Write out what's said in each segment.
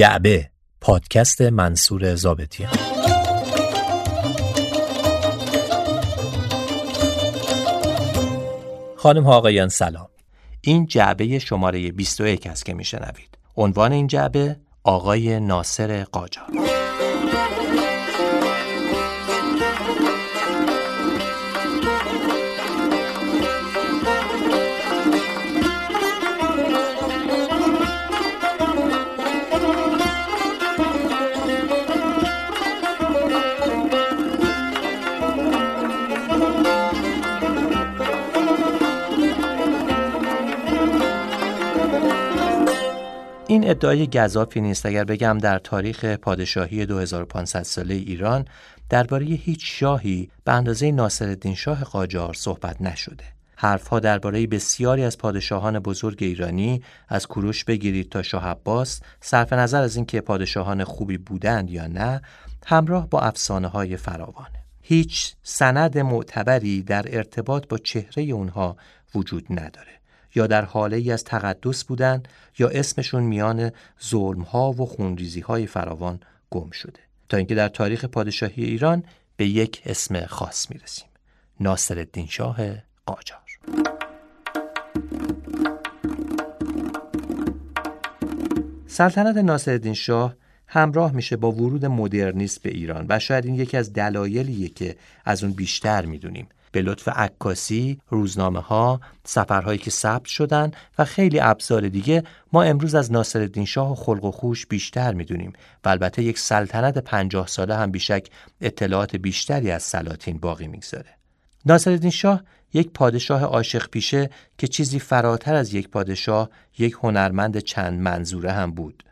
جعبه پادکست منصور زابطیان خانم ها آقایان سلام. این جعبه شماره 21 است که میشنوید. عنوان این جعبه آقای ناصر قاجار. ادعای گذافی نیست اگر بگم در تاریخ پادشاهی 2500 ساله ایران درباره هیچ شاهی به اندازه ناصرالدین شاه قاجار صحبت نشده. حرفها درباره بسیاری از پادشاهان بزرگ ایرانی از کوروش بگیرید تا شاه عباس صرف نظر از اینکه پادشاهان خوبی بودند یا نه همراه با افسانه های فراوانه. هیچ سند معتبری در ارتباط با چهره اونها وجود نداره. یا در حاله ای از تقدس بودند یا اسمشون میان ظلمها و خونریزی های فراوان گم شده. تا اینکه در تاریخ پادشاهی ایران به یک اسم خاص می‌رسیم. ناصر شاه قاجار. سلطنت ناصرالدین شاه همراه میشه با ورود مدرنیست به ایران و شاید این یکی از دلایلیه که از اون بیشتر می‌دونیم. به لطف عکاسی، روزنامه ها، سفرهایی که ثبت شدن و خیلی ابزار دیگه ما امروز از ناصرالدین شاه و خلق و خوش بیشتر می‌دونیم و البته یک سلطنت پنجاه ساله هم بیشک اطلاعات بیشتری از سلاطین باقی می‌گذاره. ناصرالدین شاه یک پادشاه عاشق پیشه که چیزی فراتر از یک پادشاه یک هنرمند چند منظوره هم بود.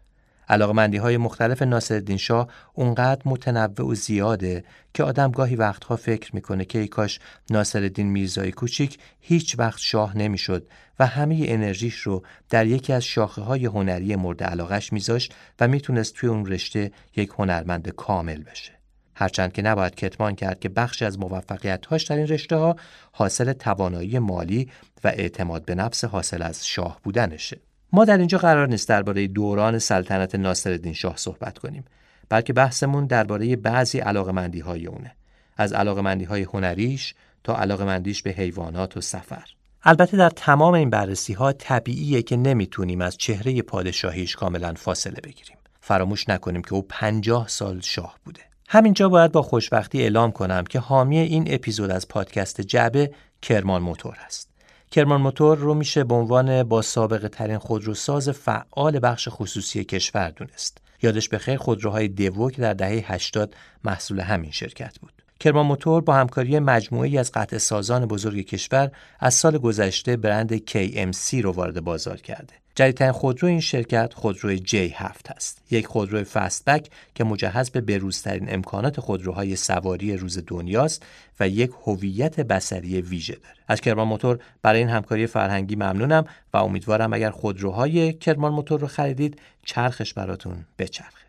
علاقمندی های مختلف ناصرالدین شاه اونقدر متنوع و زیاده که آدم گاهی وقتها فکر می‌کنه که ای کاش ناصرالدین میرزای کوچیک هیچ وقت شاه نمی‌شد و همه انرژیش رو در یکی از شاخه های هنری مورد علاقش میذاشت و می‌تونست توی اون رشته یک هنرمند کامل بشه. هرچند که نباید کتمان کرد که بخشی از موفقیت‌هاش در این رشته ها حاصل توانایی مالی و اعتماد به نفس حاصل از شاه بودنشه. ما در اینجا قرار نیست درباره دوران سلطنت ناصرالدین شاه صحبت کنیم بلکه بحثمون درباره بعضی علاقمندی های اونه از علاقمندی های هنریش تا علاقمندیش به حیوانات و سفر. البته در تمام این بررسی ها طبیعیه که نمی‌تونیم از چهره پادشاهیش کاملا فاصله بگیریم. فراموش نکنیم که او پنجاه سال شاه بوده. همینجا باید با خوشبختی اعلام کنم که حامی این اپیزود از پادکست جعبه کرمان موتور است کرمان موتور رو میشه به عنوان با سابقه ترین خودروساز فعال بخش خصوصی کشور دونست. یادش بخیر خودروهای دیوو که در دهه 80 محصول همین شرکت بود. کرمان موتور با همکاری مجموعی از قطع سازان بزرگ کشور از سال گذشته برند KMC رو وارد بازار کرده. جدیدترین خودرو این شرکت خودروی J7 است. یک خودروی فستبک که مجهز به بروزترین امکانات خودروهای سواری روز دنیاست و یک هویت بصری ویژه داره. از کرمان موتور برای این همکاری فرهنگی ممنونم و امیدوارم اگر خودروهای کرمان موتور رو خریدید چرخش براتون بچرخه.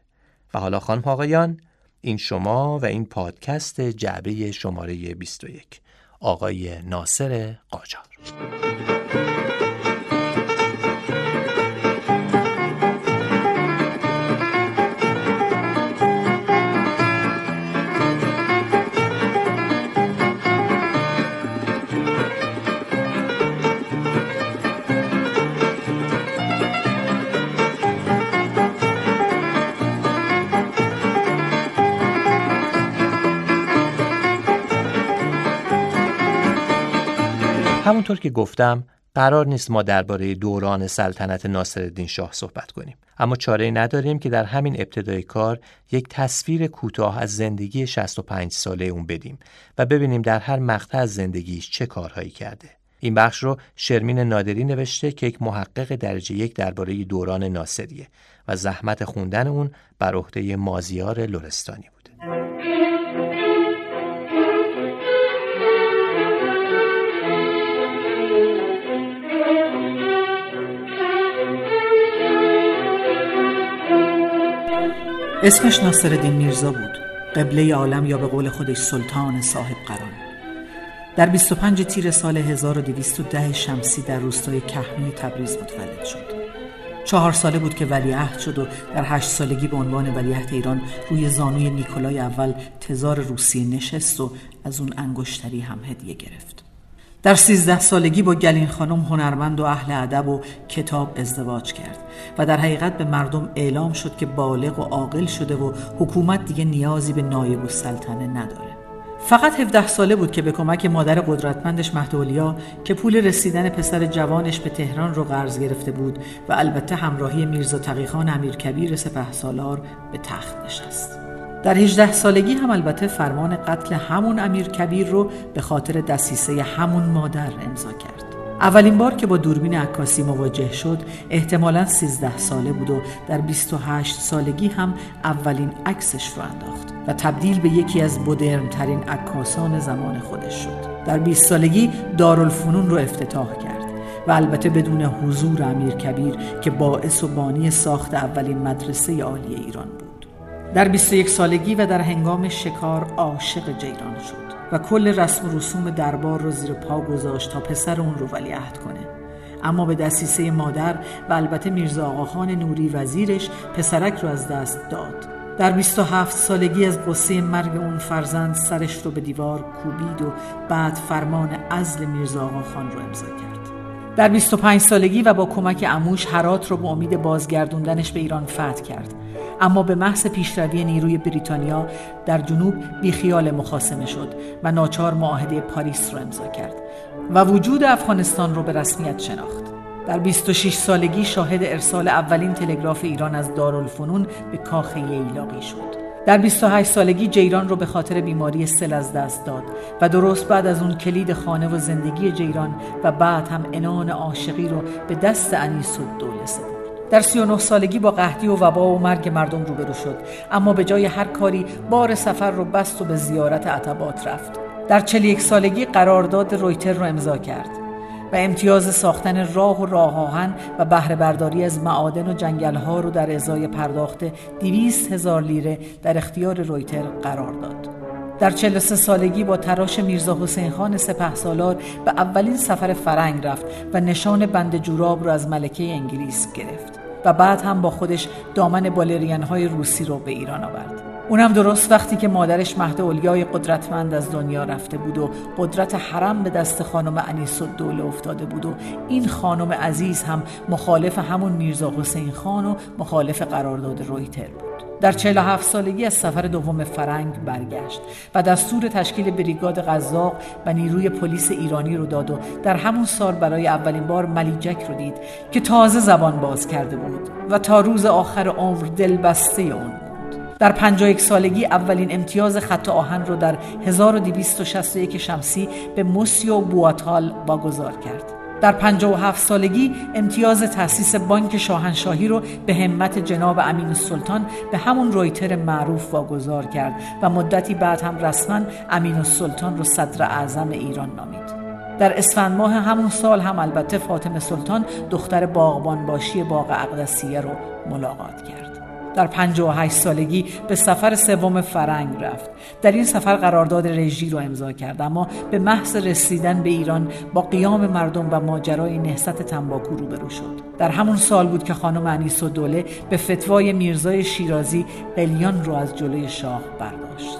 و حالا خانم آقایان این شما و این پادکست جعبه شماره 21 آقای ناصر قاجار همونطور که گفتم قرار نیست ما درباره دوران سلطنت ناصرالدین شاه صحبت کنیم. اما چاره نداریم که در همین ابتدای کار یک تصویر کوتاه از زندگی 65 ساله اون بدیم و ببینیم در هر مقطع از زندگیش چه کارهایی کرده. این بخش رو شرمین نادری نوشته که یک محقق درجه یک درباره دوران ناصریه و زحمت خوندن اون بر عهده مازیار لرستانی اسمش ناصرالدین میرزا بود قبله عالم یا به قول خودش سلطان صاحب قران در 25 تیر سال 1210 شمسی در روستای کهمی تبریز متولد شد. چهار ساله بود که ولیعهد شد و در هشت سالگی به عنوان ولیعهد ایران روی زانوی نیکولای اول تزار روسیه نشست و از اون انگشتری هم هدیه گرفت. در سیزده سالگی با گلین خانم هنرمند و اهل ادب و کتاب ازدواج کرد و در حقیقت به مردم اعلام شد که بالغ و عاقل شده و حکومت دیگه نیازی به نایب السلطنه نداره. فقط 17 ساله بود که به کمک مادر قدرتمندش مهدولیا که پول رسیدن پسر جوانش به تهران رو قرض گرفته بود و البته همراهی میرزا تقیخان امیرکبیر سپه سالار به تخت نشست. در 18 سالگی هم البته فرمان قتل همون امیر کبیر رو به خاطر دسیسه همون مادر امضا کرد. اولین بار که با دوربین عکاسی مواجه شد احتمالا 13 ساله بود و در 28 سالگی هم اولین عکسش رو انداخت و تبدیل به یکی از ترین عکاسان زمان خودش شد. در 20 سالگی دارالفنون رو افتتاح کرد و البته بدون حضور امیر کبیر که باعث و بانی ساخت اولین مدرسه عالی ایران بود. در 21 سالگی و در هنگام شکار عاشق جیران شد و کل رسم و رسوم دربار رو زیر پا گذاشت تا پسر اون رو ولیعهد کنه. اما به دستیسه مادر و البته میرزا آقاخان نوری وزیرش پسرک رو از دست داد. در 27 سالگی از قصه مرگ اون فرزند سرش رو به دیوار کوبید و بعد فرمان ازل میرزا آقاخان رو امضا کرد. در 25 سالگی و با کمک اموش هرات رو به امید بازگردوندنش به ایران فتح کرد. اما به محض پیشروی نیروی بریتانیا در جنوب بیخیال مخاسمه شد و ناچار معاهده پاریس را امضا کرد و وجود افغانستان رو به رسمیت شناخت. در 26 سالگی شاهد ارسال اولین تلگراف ایران از دارالفنون به کاخ ییلاقی شد. در 28 سالگی جیران رو به خاطر بیماری سل از دست داد و درست بعد از اون کلید خانه و زندگی جیران و بعد هم انان عاشقی رو به دست انیس و دوله در 39 سالگی با قحطی و وبا و مرگ مردم روبرو شد. اما به جای هر کاری بار سفر رو بست و به زیارت عتبات رفت. در 41 سالگی قرارداد رویتر رو امضا کرد. و امتیاز ساختن راه و راه آهن و بهره برداری از معادن و جنگل ها رو در ازای پرداخت 200 هزار لیره در اختیار رویتر قرار داد. در 43 سالگی با تراش میرزا حسین خان سپه سالار به اولین سفر فرنگ رفت و نشان بند جوراب رو از ملکه انگلیس گرفت و بعد هم با خودش دامن بالرین های روسی رو به ایران آورد. اونم درست وقتی که مادرش مهد اولیای قدرتمند از دنیا رفته بود و قدرت حرم به دست خانم انیس دوله افتاده بود و این خانم عزیز هم مخالف همون میرزا حسین خان و مخالف قرارداد رویتر بود. در 47 سالگی از سفر دوم فرنگ برگشت و دستور تشکیل بریگاد غذاق و نیروی پلیس ایرانی رو داد و در همون سال برای اولین بار ملیجک رو دید که تازه زبان باز کرده بود و تا روز آخر عمر دل بسته اون در 51 سالگی اولین امتیاز خط آهن رو در 1261 شمسی به موسیو بواتال واگذار کرد. در 57 سالگی امتیاز تأسیس بانک شاهنشاهی رو به همت جناب امین السلطان به همون رویتر معروف واگذار کرد و مدتی بعد هم رسما امین السلطان رو صدر اعظم ایران نامید. در اسفند ماه همون سال هم البته فاطمه سلطان دختر باغبان باشی باغ اقدسیه رو ملاقات کرد. در 58 سالگی به سفر سوم فرنگ رفت. در این سفر قرارداد رژی رو امضا کرد اما به محض رسیدن به ایران با قیام مردم و ماجرای نهست تنباکو روبرو شد. در همون سال بود که خانم انیس و دوله به فتوای میرزای شیرازی قلیان رو از جلوی شاه برداشت.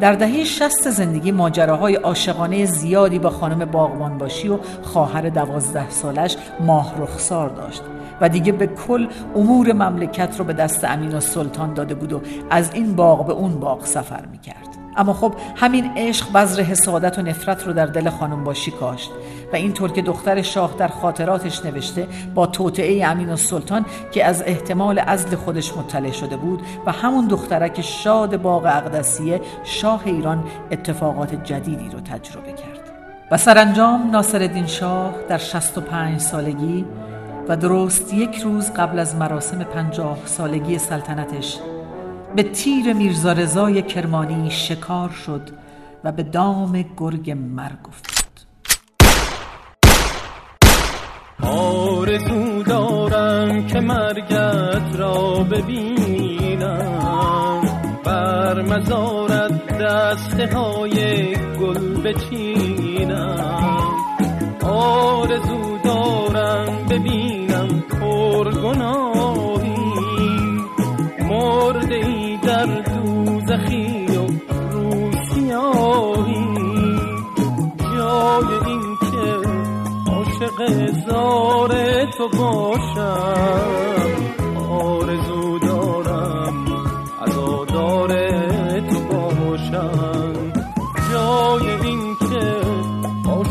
در دهه شست زندگی ماجراهای عاشقانه زیادی با خانم باغبان باشی و خواهر دوازده سالش ماه رخسار داشت. و دیگه به کل امور مملکت رو به دست امین و سلطان داده بود و از این باغ به اون باغ سفر می‌کرد. اما خب همین عشق بذر حسادت و نفرت رو در دل خانم باشی کاشت و اینطور که دختر شاه در خاطراتش نوشته با توطعه امین سلطان که از احتمال عزل خودش مطلع شده بود و همون دخترک شاد باغ اقدسیه شاه ایران اتفاقات جدیدی رو تجربه کرد. و سرانجام ناصرالدین شاه در 65 سالگی و درست یک روز قبل از مراسم پنجاه سالگی سلطنتش به تیر میرزا رضای کرمانی شکار شد و به دام گرگ مرگ افتاد. آرزو دارم که مرگت را ببینم. بر مزارت دسته های گل بچینم. آرزو دارم ببینم پرگناهی. مرده ای در دوزخی و روسیاهی. جای این که عاشق زار تو باشم. آرزو دارم عزادار تو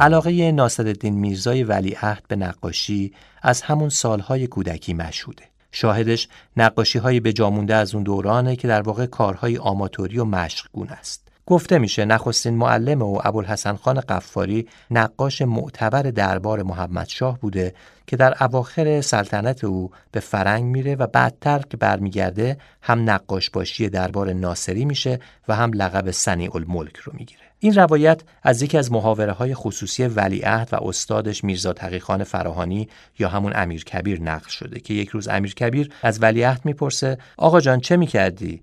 علاقه ناصرالدین میرزای ولیعهد به نقاشی از همون سالهای کودکی مشهوده. شاهدش نقاشی های به جامونده از اون دورانه که در واقع کارهای آماتوری و مشقگون است. گفته میشه نخستین معلم او ابوالحسن خان قفاری نقاش معتبر دربار محمد شاه بوده که در اواخر سلطنت او به فرنگ میره و بعدتر که برمیگرده هم نقاش باشی دربار ناصری میشه و هم لقب سنی الملک رو می‌گیره. این روایت از یکی از محاوره های خصوصی ولیعهد و استادش میرزا تقیخان فراهانی یا همون امیر کبیر نقل شده که یک روز امیر کبیر از ولیعهد می‌پرسه آقا جان چه می‌کردی؟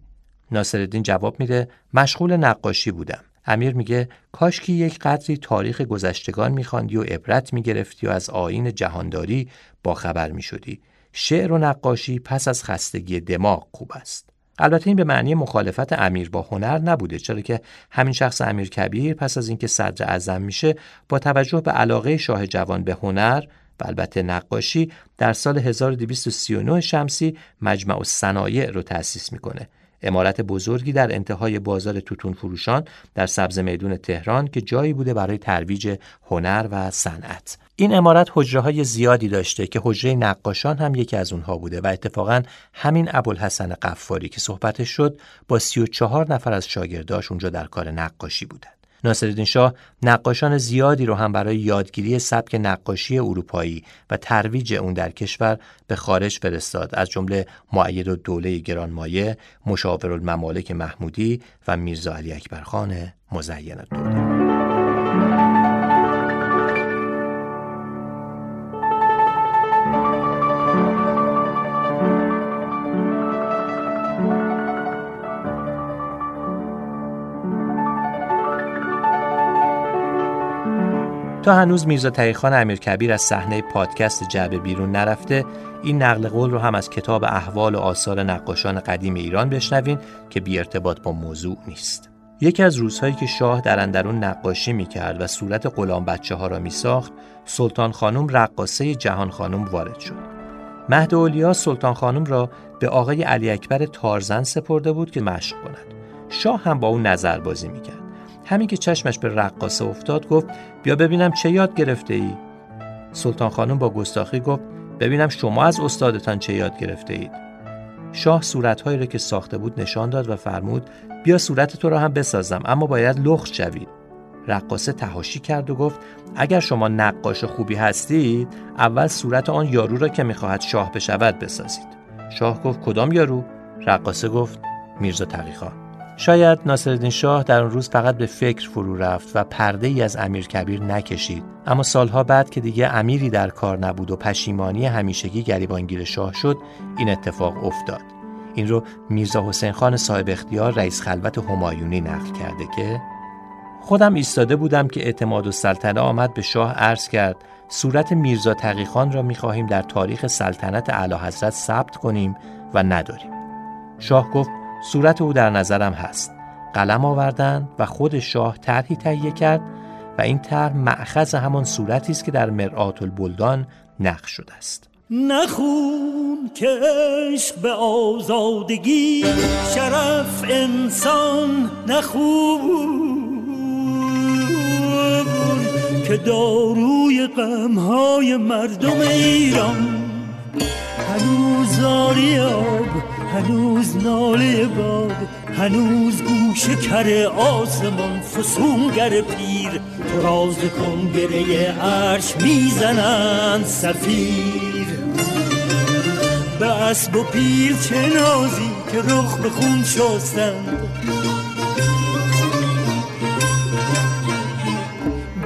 ناصرالدین جواب میده مشغول نقاشی بودم. امیر میگه کاش که یک قدری تاریخ گذشتگان میخواندی و عبرت می‌گرفتی و از آین جهانداری با خبر می‌شدی. شعر و نقاشی پس از خستگی دماغ خوب است. البته این به معنی مخالفت امیر با هنر نبوده چرا که همین شخص امیر کبیر پس از اینکه صدر اعظم میشه با توجه به علاقه شاه جوان به هنر و البته نقاشی در سال 1239 شمسی مجمع الصنایع رو تأسیس می‌کنه. امارت بزرگی در انتهای بازار توتون فروشان در سبز میدون تهران که جایی بوده برای ترویج هنر و صنعت. این امارت حجره های زیادی داشته که حجره نقاشان هم یکی از اونها بوده و اتفاقا همین ابوالحسن قفاری که صحبتش شد با 34 نفر از شاگرداش اونجا در کار نقاشی بودن. ناصرالدین شاه نقاشان زیادی رو هم برای یادگیری سبک نقاشی اروپایی و ترویج اون در کشور به خارج فرستاد از جمله معید و دوله گرانمایه، مشاور الممالک محمودی و میرزا علی اکبرخان مزین الدوله. تا هنوز میرزا تقیخان امیر کبیر از صحنه پادکست جعبه بیرون نرفته این نقل قول رو هم از کتاب احوال و آثار نقاشان قدیم ایران بشنوین که بی ارتباط با موضوع نیست. یکی از روزهایی که شاه در اندرون نقاشی می کرد و صورت غلام بچه ها را می ساخت سلطان خانم رقاصه جهان خانم وارد شد. مهد اولیا سلطان خانم را به آقای علی اکبر تارزن سپرده بود که مشق کند. شاه هم با او نظر بازی می کرد همین که چشمش به رقاصه افتاد گفت بیا ببینم چه یاد گرفته ای سلطان خانم با گستاخی گفت ببینم شما از استادتان چه یاد گرفته اید شاه صورتهایی را که ساخته بود نشان داد و فرمود بیا صورت تو را هم بسازم اما باید لخت شوید. رقاصه تهاشی کرد و گفت اگر شما نقاش خوبی هستید اول صورت آن یارو را که می‌خواهد شاه بشود بسازید. شاه گفت کدام یارو؟ رقاصه گفت میرزا تقیخان. شاید ناصرالدین شاه در اون روز فقط به فکر فرو رفت و پرده ای از امیر کبیر نکشید. اما سالها بعد که دیگه امیری در کار نبود و پشیمانی همیشگی گریبانگیر شاه شد این اتفاق افتاد. این رو میرزا حسین خان صاحب اختیار رئیس خلوت همایونی نقل کرده که خودم ایستاده بودم که اعتماد و سلطنه آمد به شاه عرض کرد. صورت میرزا تقیخان را می‌خواهیم در تاریخ سلطنت اعلی حضرت ثبت کنیم و نداریم. شاه گفت صورت او در نظرم هست. قلم آوردن و خود شاه طرحی تهیه کرد و این طرح معخذ همان صورتی است که در مرآت البلدان نقش شده است. نخون که عشق به آزادگی شرف انسان نخون که داروی غمهای مردم ایران هنوز آب هنوز ناله باد هنوز گوش کر آسمان فسونگر پیر تو راز کنگره عرش می‌زنند سفیر. به اسب و پیر چه نازی که رخ به خون شستند.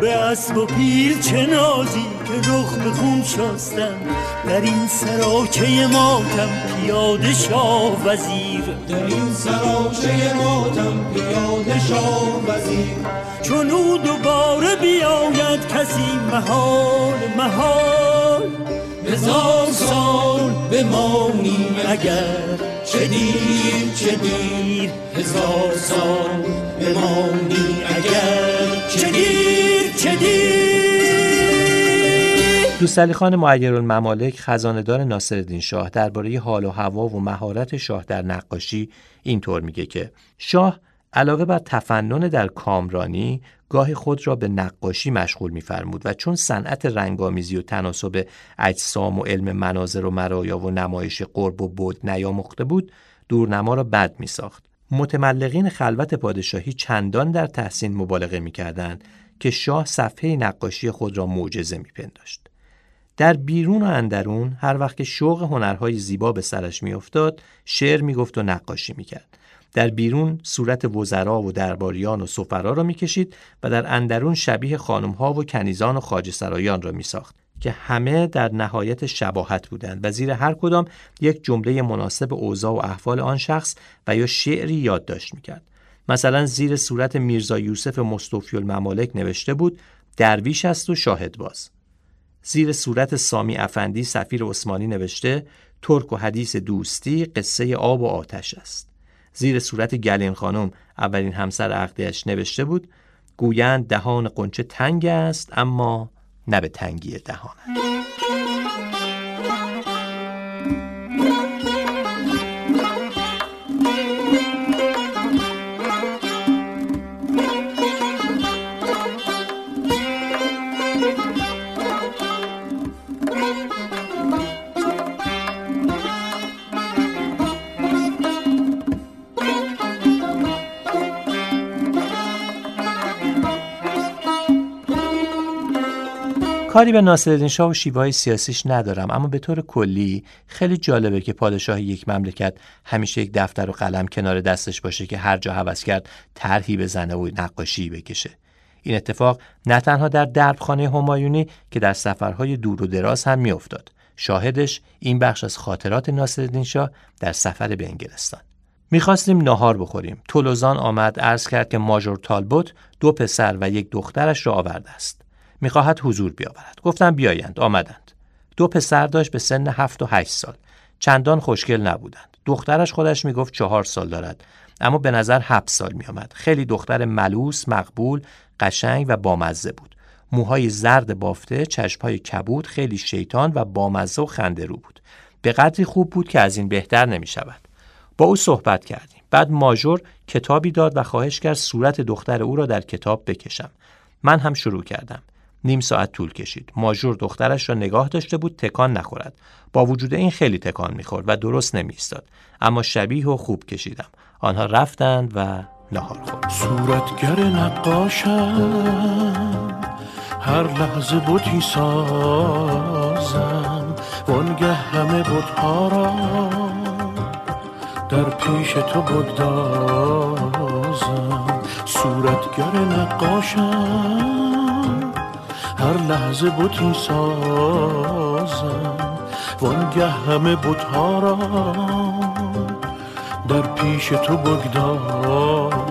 به اسب و پیل چه نازی که رخ به خون شستند در این سراچه ماتم پیاده شاه وزیر. در این سراچه ماتم پیاده شاه وزیر. چون او دوباره بیاید کسی محال محال. هزار سال بمانیم اگر. چه دیر چه دیر. هزار سال بمانی اگر. چه دیر. چه دیر دوستعلی خان معیر الممالک خزاندار ناصرالدین شاه درباره حال و هوا و مهارت شاه در نقاشی اینطور میگه که شاه علاوه بر تفنن در کامرانی گاهی خود را به نقاشی مشغول می‌فرمود و چون صنعت رنگامیزی و تناسب اجسام و علم مناظر و مرایا و نمایش قرب و بود نیاموخته بود دورنما را بد می ساخت. متملقین خلوت پادشاهی چندان در تحسین مبالغه می‌کردند که شاه صفحه نقاشی خود را معجزه می‌پنداشت. در بیرون و اندرون هر وقت که شوق هنرهای زیبا به سرش میافتاد شعر می‌گفت و نقاشی می‌کرد در بیرون صورت وزرا و درباریان و سفرا را می‌کشید و در اندرون شبیه خانمها و کنیزان و خاج سرایان را میساخت که همه در نهایت شباهت بودند و زیر هر کدام یک جمله مناسب اوضاع و احوال آن شخص و یا شعری یادداشت می‌کرد مثلا زیر صورت میرزا یوسف مصطفی الممالک نوشته بود درویش است و شاهد باز. زیر صورت سامی افندی سفیر عثمانی نوشته ترک و حدیث دوستی قصه آب و آتش است. زیر صورت گلین خانم اولین همسر عقدیش نوشته بود گویند دهان قنچه تنگ است اما نه به تنگی دهانش کاری به ناصرالدین شاه و شیوه سیاسیش ندارم اما به طور کلی خیلی جالبه که پادشاه یک مملکت همیشه یک دفتر و قلم کنار دستش باشه که هر جا هوس کرد طرحی بزنه و نقاشی بکشه. این اتفاق نه تنها در دربخانه همایونی که در سفرهای دور و دراز هم میافتاد. شاهدش این بخش از خاطرات ناصرالدین شاه در سفر به انگلستان. می‌خواستیم ناهار بخوریم. تولوزان آمد عرض کرد که ماژور تالبوت دو پسر و یک دخترش را آورده است. می‌خواهد حضور بیاورد. گفتم بیایند. آمدند. دو پسر داشت به سن هفت و هشت سال. چندان خوشگل نبودند. دخترش خودش می‌گفت چهار سال دارد. اما به نظر هفت سال میآمد. خیلی دختر ملوس مقبول قشنگ و بامزه بود. موهای زرد بافته چشمهای کبود خیلی شیطان و بامزه و خنده رو بود. به قدری خوب بود که از این بهتر نمی شود با او صحبت کردیم. بعد ماژور کتابی داد و خواهش کرد صورت دختر او را در کتاب بکشم. من هم شروع کردم. نیم ساعت طول کشید. ماژور دخترش را نگاه داشته بود تکان نخورد. با وجود این خیلی تکان می‌خورد و درست نمیستاد. اما شبیه و خوب کشیدم. آنها رفتند و نهار خورد. صورتگر نقاشم هر لحظه بوتی سازم وانگه همه بودها را در پیش تو بگدازم صورتگر نقاشم هر لحظه بوتی سازم وانگه همه بوتها را در پیش تو بگدازم.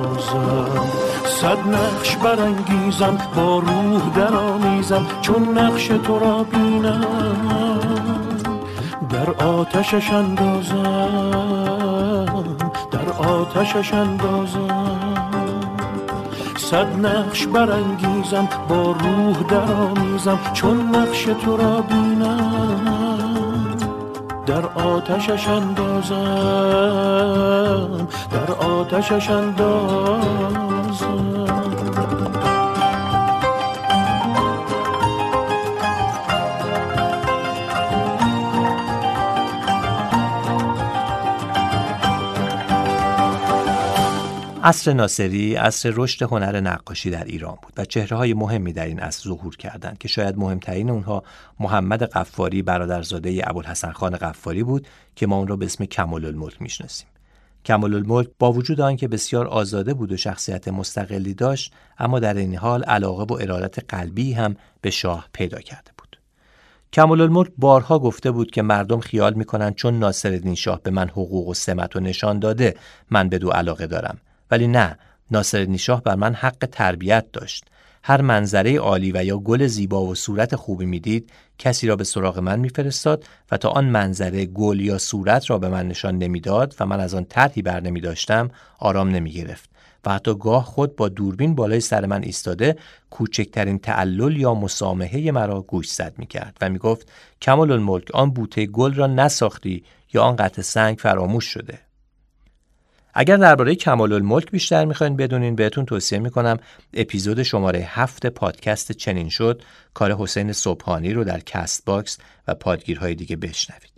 صد نقش برانگیزم با روح درآمیزم چون نقش تو را بینم. در آتشش اندازم در آتشش اندازم. صد نقش برانگیزم با روح درآمیزم چون نقش تو را بینم. در آتشش اندازم در آتشش اندازم. عصر ناصری عصر رشد هنر نقاشی در ایران بود و چهره های مهمی در این عصر ظهور کردند که شاید مهمترین اونها محمد قفاری برادرزاده ابوالحسن خان قفاری بود که ما اون را به اسم کمال الملک می‌شناسیم. کمال الملک با وجود آنکه بسیار آزاده بود و شخصیت مستقلی داشت اما در این حال علاقه و ارادت قلبی هم به شاه پیدا کرده بود. کمال الملک بارها گفته بود که مردم خیال می‌کنند چون ناصرالدین شاه به من حقوق و سمت و نشان داده من به دو علاقه دارم. ولی نه ناصرالدین شاه بر من حق تربیت داشت. هر منظره عالی و یا گل زیبا و صورت خوبی می‌دید کسی را به سراغ من میفرستاد و تا آن منظره گل یا صورت را به من نشان نمی‌داد و من از آن طرحی بر نمی داشتم آرام نمی گرفت و حتی گاه خود با دوربین بالای سر من ایستاده کوچکترین تعلل یا مسامحه مرا گوش زد می کرد و می گفت کمال الملک آن بوته گل را نساختی یا آن قطعه سنگ فراموش شده؟ اگر درباره کمال الملک بیشتر می‌خواین بدونین بهتون توصیه می‌کنم اپیزود شماره هفت پادکست چنین شد کار حسین صبحانی رو در Castbox و پادگیرهای دیگه بشنوید.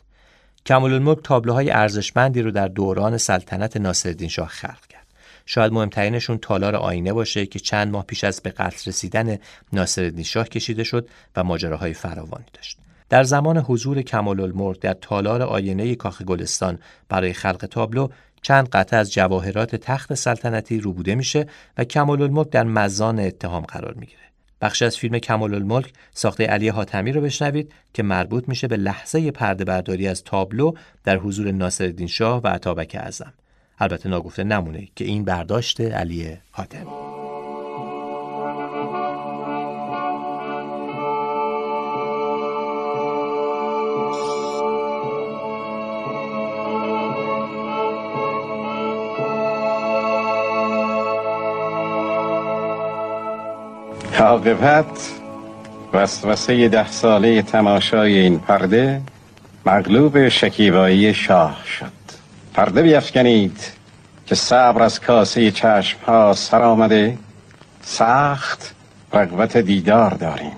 کمال الملک تابلوهای ارزشمندی رو در دوران سلطنت ناصرالدین شاه خلق کرد. شاید مهمترینشون تالار آینه باشه که چند ماه پیش از به قتل رسیدن ناصرالدین شاه کشیده شد و ماجراهای فراوانی داشت. در زمان حضور کمال الملک در تالار آینه کاخ گلستان برای خلق تابلو چند قطعه از جواهرات تخت سلطنتی روبوده میشه و کمال الملک در مزان اتهام قرار می‌گیره. بخش از فیلم کمال الملک ساخته علی حاتمی رو بشنوید که مربوط میشه به لحظه پرده برداری از تابلو در حضور ناصرالدین شاه و عطابک اعظم. البته ناگفته نمونه که این برداشت علی حاتمی عاقبت وسوسه ده ساله تماشای این پرده مغلوب شکیبایی شاه شد. پرده بیفکنید که صبر از کاسه چشم ها سر آمده. سخت رغبت دیدار داریم.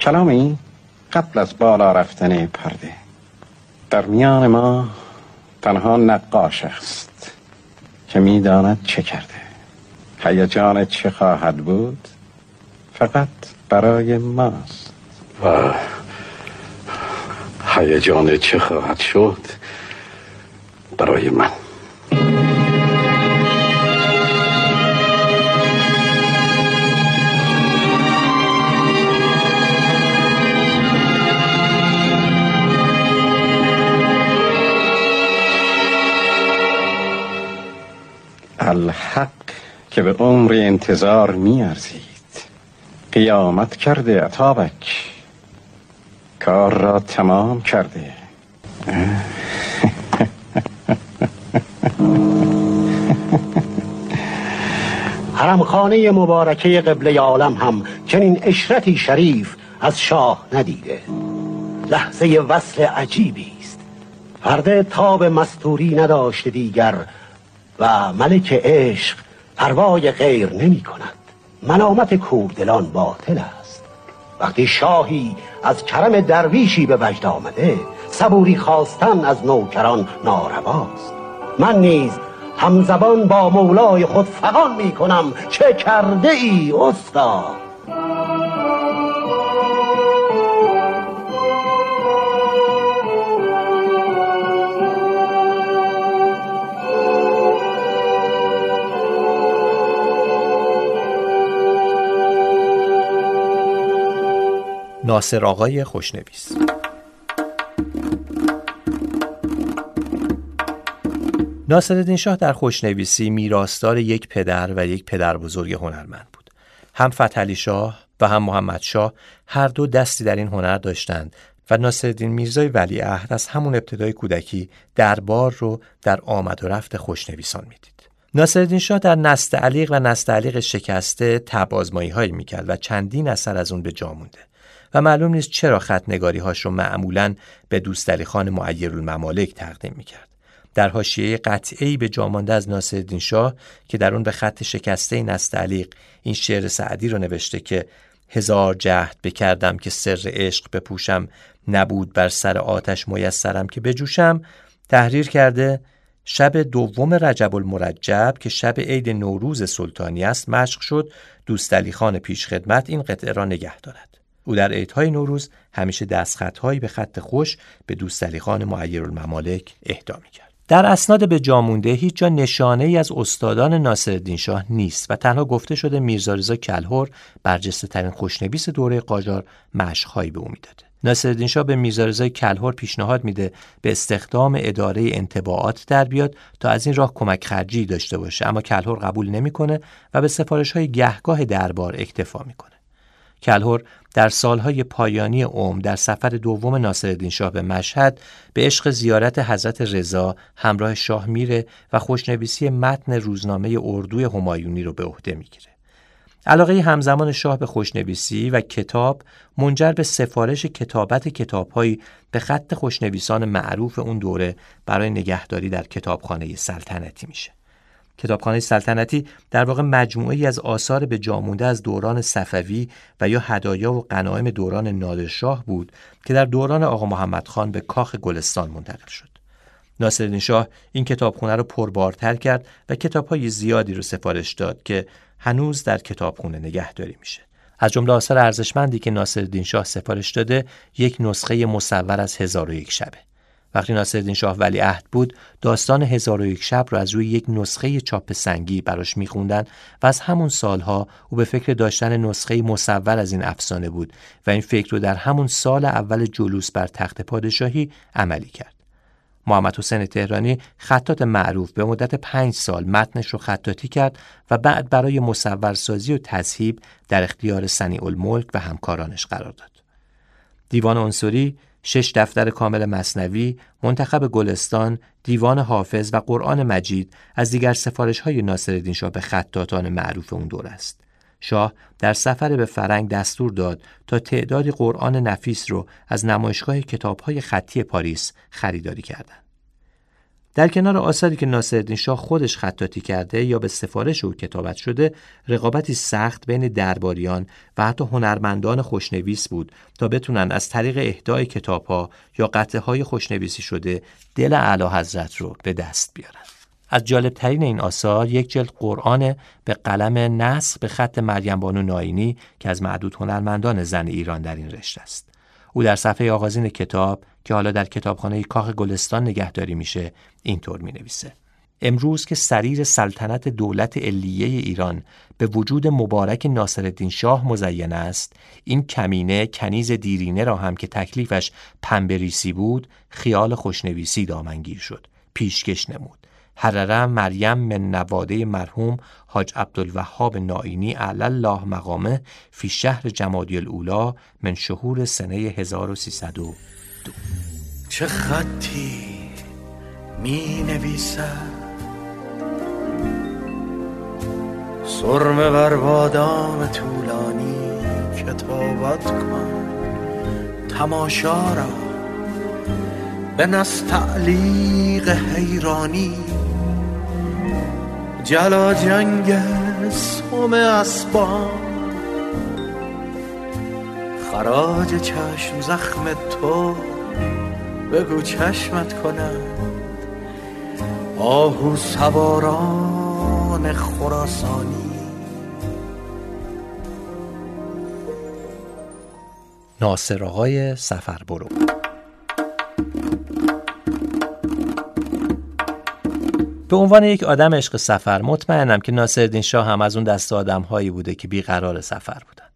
کلامی قبل از بالا رفتن پرده. در میان ما تنها نقاش است که می‌داند چه کرده. هیجان چه خواهد بود؟ فقط برای ماست. و هیجان چه خواهد شد؟ برای من. الحق که به عمر انتظار میارزید. قیامت کرده عطابک کار را تمام کرده. حرمخانه مبارکه قبله عالم هم چنین اشرتی شریف از شاه ندیده. لحظه وصل عجیبی است. فرد تاب مستوری نداشته دیگر و ملک عشق پروای غیر نمی کند. ملامت کوردلان باطل است. وقتی شاهی از کرم درویشی به وجد آمده صبوری خواستن از نوکران نارواست من نیز همزبان با مولای خود فقان می کنم چه کرده ای استاد؟ ناصر آقای خوشنویس ناصرالدین شاه در خوشنویسی میراستار یک پدر و یک پدر بزرگ هنرمند بود. هم فتحعلی شاه و هم محمد شاه هر دو دستی در این هنر داشتند و ناصرالدین میرزای ولیعهد از همون ابتدای کودکی دربار رو در آمد و رفت خوشنویسان می‌دید. ناصرالدین شاه در نستعلیق و نستعلیق شکسته تب هایی می‌کرد و چندین اثر از اون به جا مونده. و معلوم نیست چرا خط نگاری هاش رو معمولا به دوستعلی خان معیر الممالک تقدیم می‌کرد. در حاشیه قطعی به جامانده از ناصرالدین شاه که در اون به خط شکسته نستعلیق این شعر سعدی رو نوشته که هزار جهد بکردم که سر عشق بپوشم نبود بر سر آتش میسرم که بجوشم تحریر کرده شب دوم رجب المرجب که شب عید نوروز سلطانی است مشق شد دوستعلی خان پیش خدمت این قطعه را نگه دارد او در عیدهای نوروز همیشه دستخطهایی به خط خوش به دوستعلی خان معیر الممالک اهدا کرد. در اسناد به جامونده هیچ جا نشانه ای از استادان ناصرالدین شاه نیست و تنها گفته شده میرزا کلهر برجسته ترین خوشنویس دوره قاجار مشقهایی به او می‌داده. ناصرالدین شاه به میرزا کلهر پیشنهاد میده به استخدام اداره انتباعات در بیاد تا از این راه کمک خرجی داشته باشه اما کلهر قبول نمی‌کنه و به سفارش های گهگاه دربار اکتفا می‌کنه. کلهر در سالهای پایانی عمر در سفر دوم ناصرالدین شاه به مشهد به عشق زیارت حضرت رضا همراه شاه میره و خوشنویسی متن روزنامه اردوی همایونی رو به عهده می‌گیره. علاقه همزمان شاه به خوشنویسی و کتاب منجر به سفارش کتابت کتابهایی به خط خوشنویسان معروف اون دوره برای نگهداری در کتابخانه سلطنتی میشه. کتابخانه سلطنتی در واقع مجموعه از آثار به جامونده از دوران صفوی و یا هدایا و غنایم دوران نادرشاه بود که در دوران آقا محمد خان به کاخ گلستان منتقل شد. ناصرالدین شاه این کتابخونه رو پربارتر کرد و کتابهای زیادی رو سفارش داد که هنوز در کتابخونه نگهداری میشه. از جمله آثار ارزشمندی که ناصرالدین شاه سفارش داده یک نسخه مصور از هزار و یک شبه. وقتی ناصرالدین شاه ولی عهد بود داستان هزار و یک شب را از روی یک نسخه چاپ سنگی براش میخوندن و از همون سالها او به فکر داشتن نسخه مصور از این افسانه بود و این فکر رو در همون سال اول جلوس بر تخت پادشاهی عملی کرد. محمد حسین تهرانی خطات معروف به مدت پنج سال متنش رو خطاتی کرد و بعد برای مصورسازی و تذهیب در اختیار سنی الملک و همکارانش قرار داد. دیوان عنصری شش دفتر کامل مصنوی، منتخب گلستان، دیوان حافظ و قرآن مجید از دیگر سفارش های ناصرالدین شاه به خطاتان معروف اون دور است. شاه در سفر به فرنگ دستور داد تا تعدادی قرآن نفیس رو از نمایشگاه کتابهای خطی پاریس خریداری کردند. در کنار آثاری که ناصرالدین شاه خودش خطاطی کرده یا به سفارش او کتابت شده رقابتی سخت بین درباریان و حتی هنرمندان خوشنویس بود تا بتونن از طریق اهدای کتابها یا قطعه های خوشنویسی شده دل اعلی حضرت رو به دست بیارن. از جالبترین این آثار یک جلد قرآن به قلم نسخ به خط مریم بانو ناینی که از معدود هنرمندان زن ایران در این رشته است. او در صفحه آغازین کتاب که حالا در کتابخانه کاخ گلستان نگهداری میشه اینطور می نویسه. امروز که سریر سلطنت دولت علیه ایران به وجود مبارک ناصرالدین شاه مزین است این کمینه کنیز دیرینه را هم که تکلیفش پنبریسی بود خیال خوشنویسی دامنگیر شد پیشکش نمود. حرره مریم من نواده مرحوم حاج عبدالوهاب نائینی علی الله مقامه فی شهر جمادی الاولا من شهور سنه 1302 چه خطی؟ می نویسد سرم بر بادام طولانی کتابت کن. تماشا را به نستعلیق حیرانی. جلا جنگ سوم اسبان. خراج چشم زخم تو. بگو چشمت کنم. آهو سواران خراسانی. ناصر آقای سفر برو. به عنوان یک آدم عشق سفر مطمئنم که ناصرالدین شاه هم از اون دست آدم هایی بوده که بیقرار سفر بودن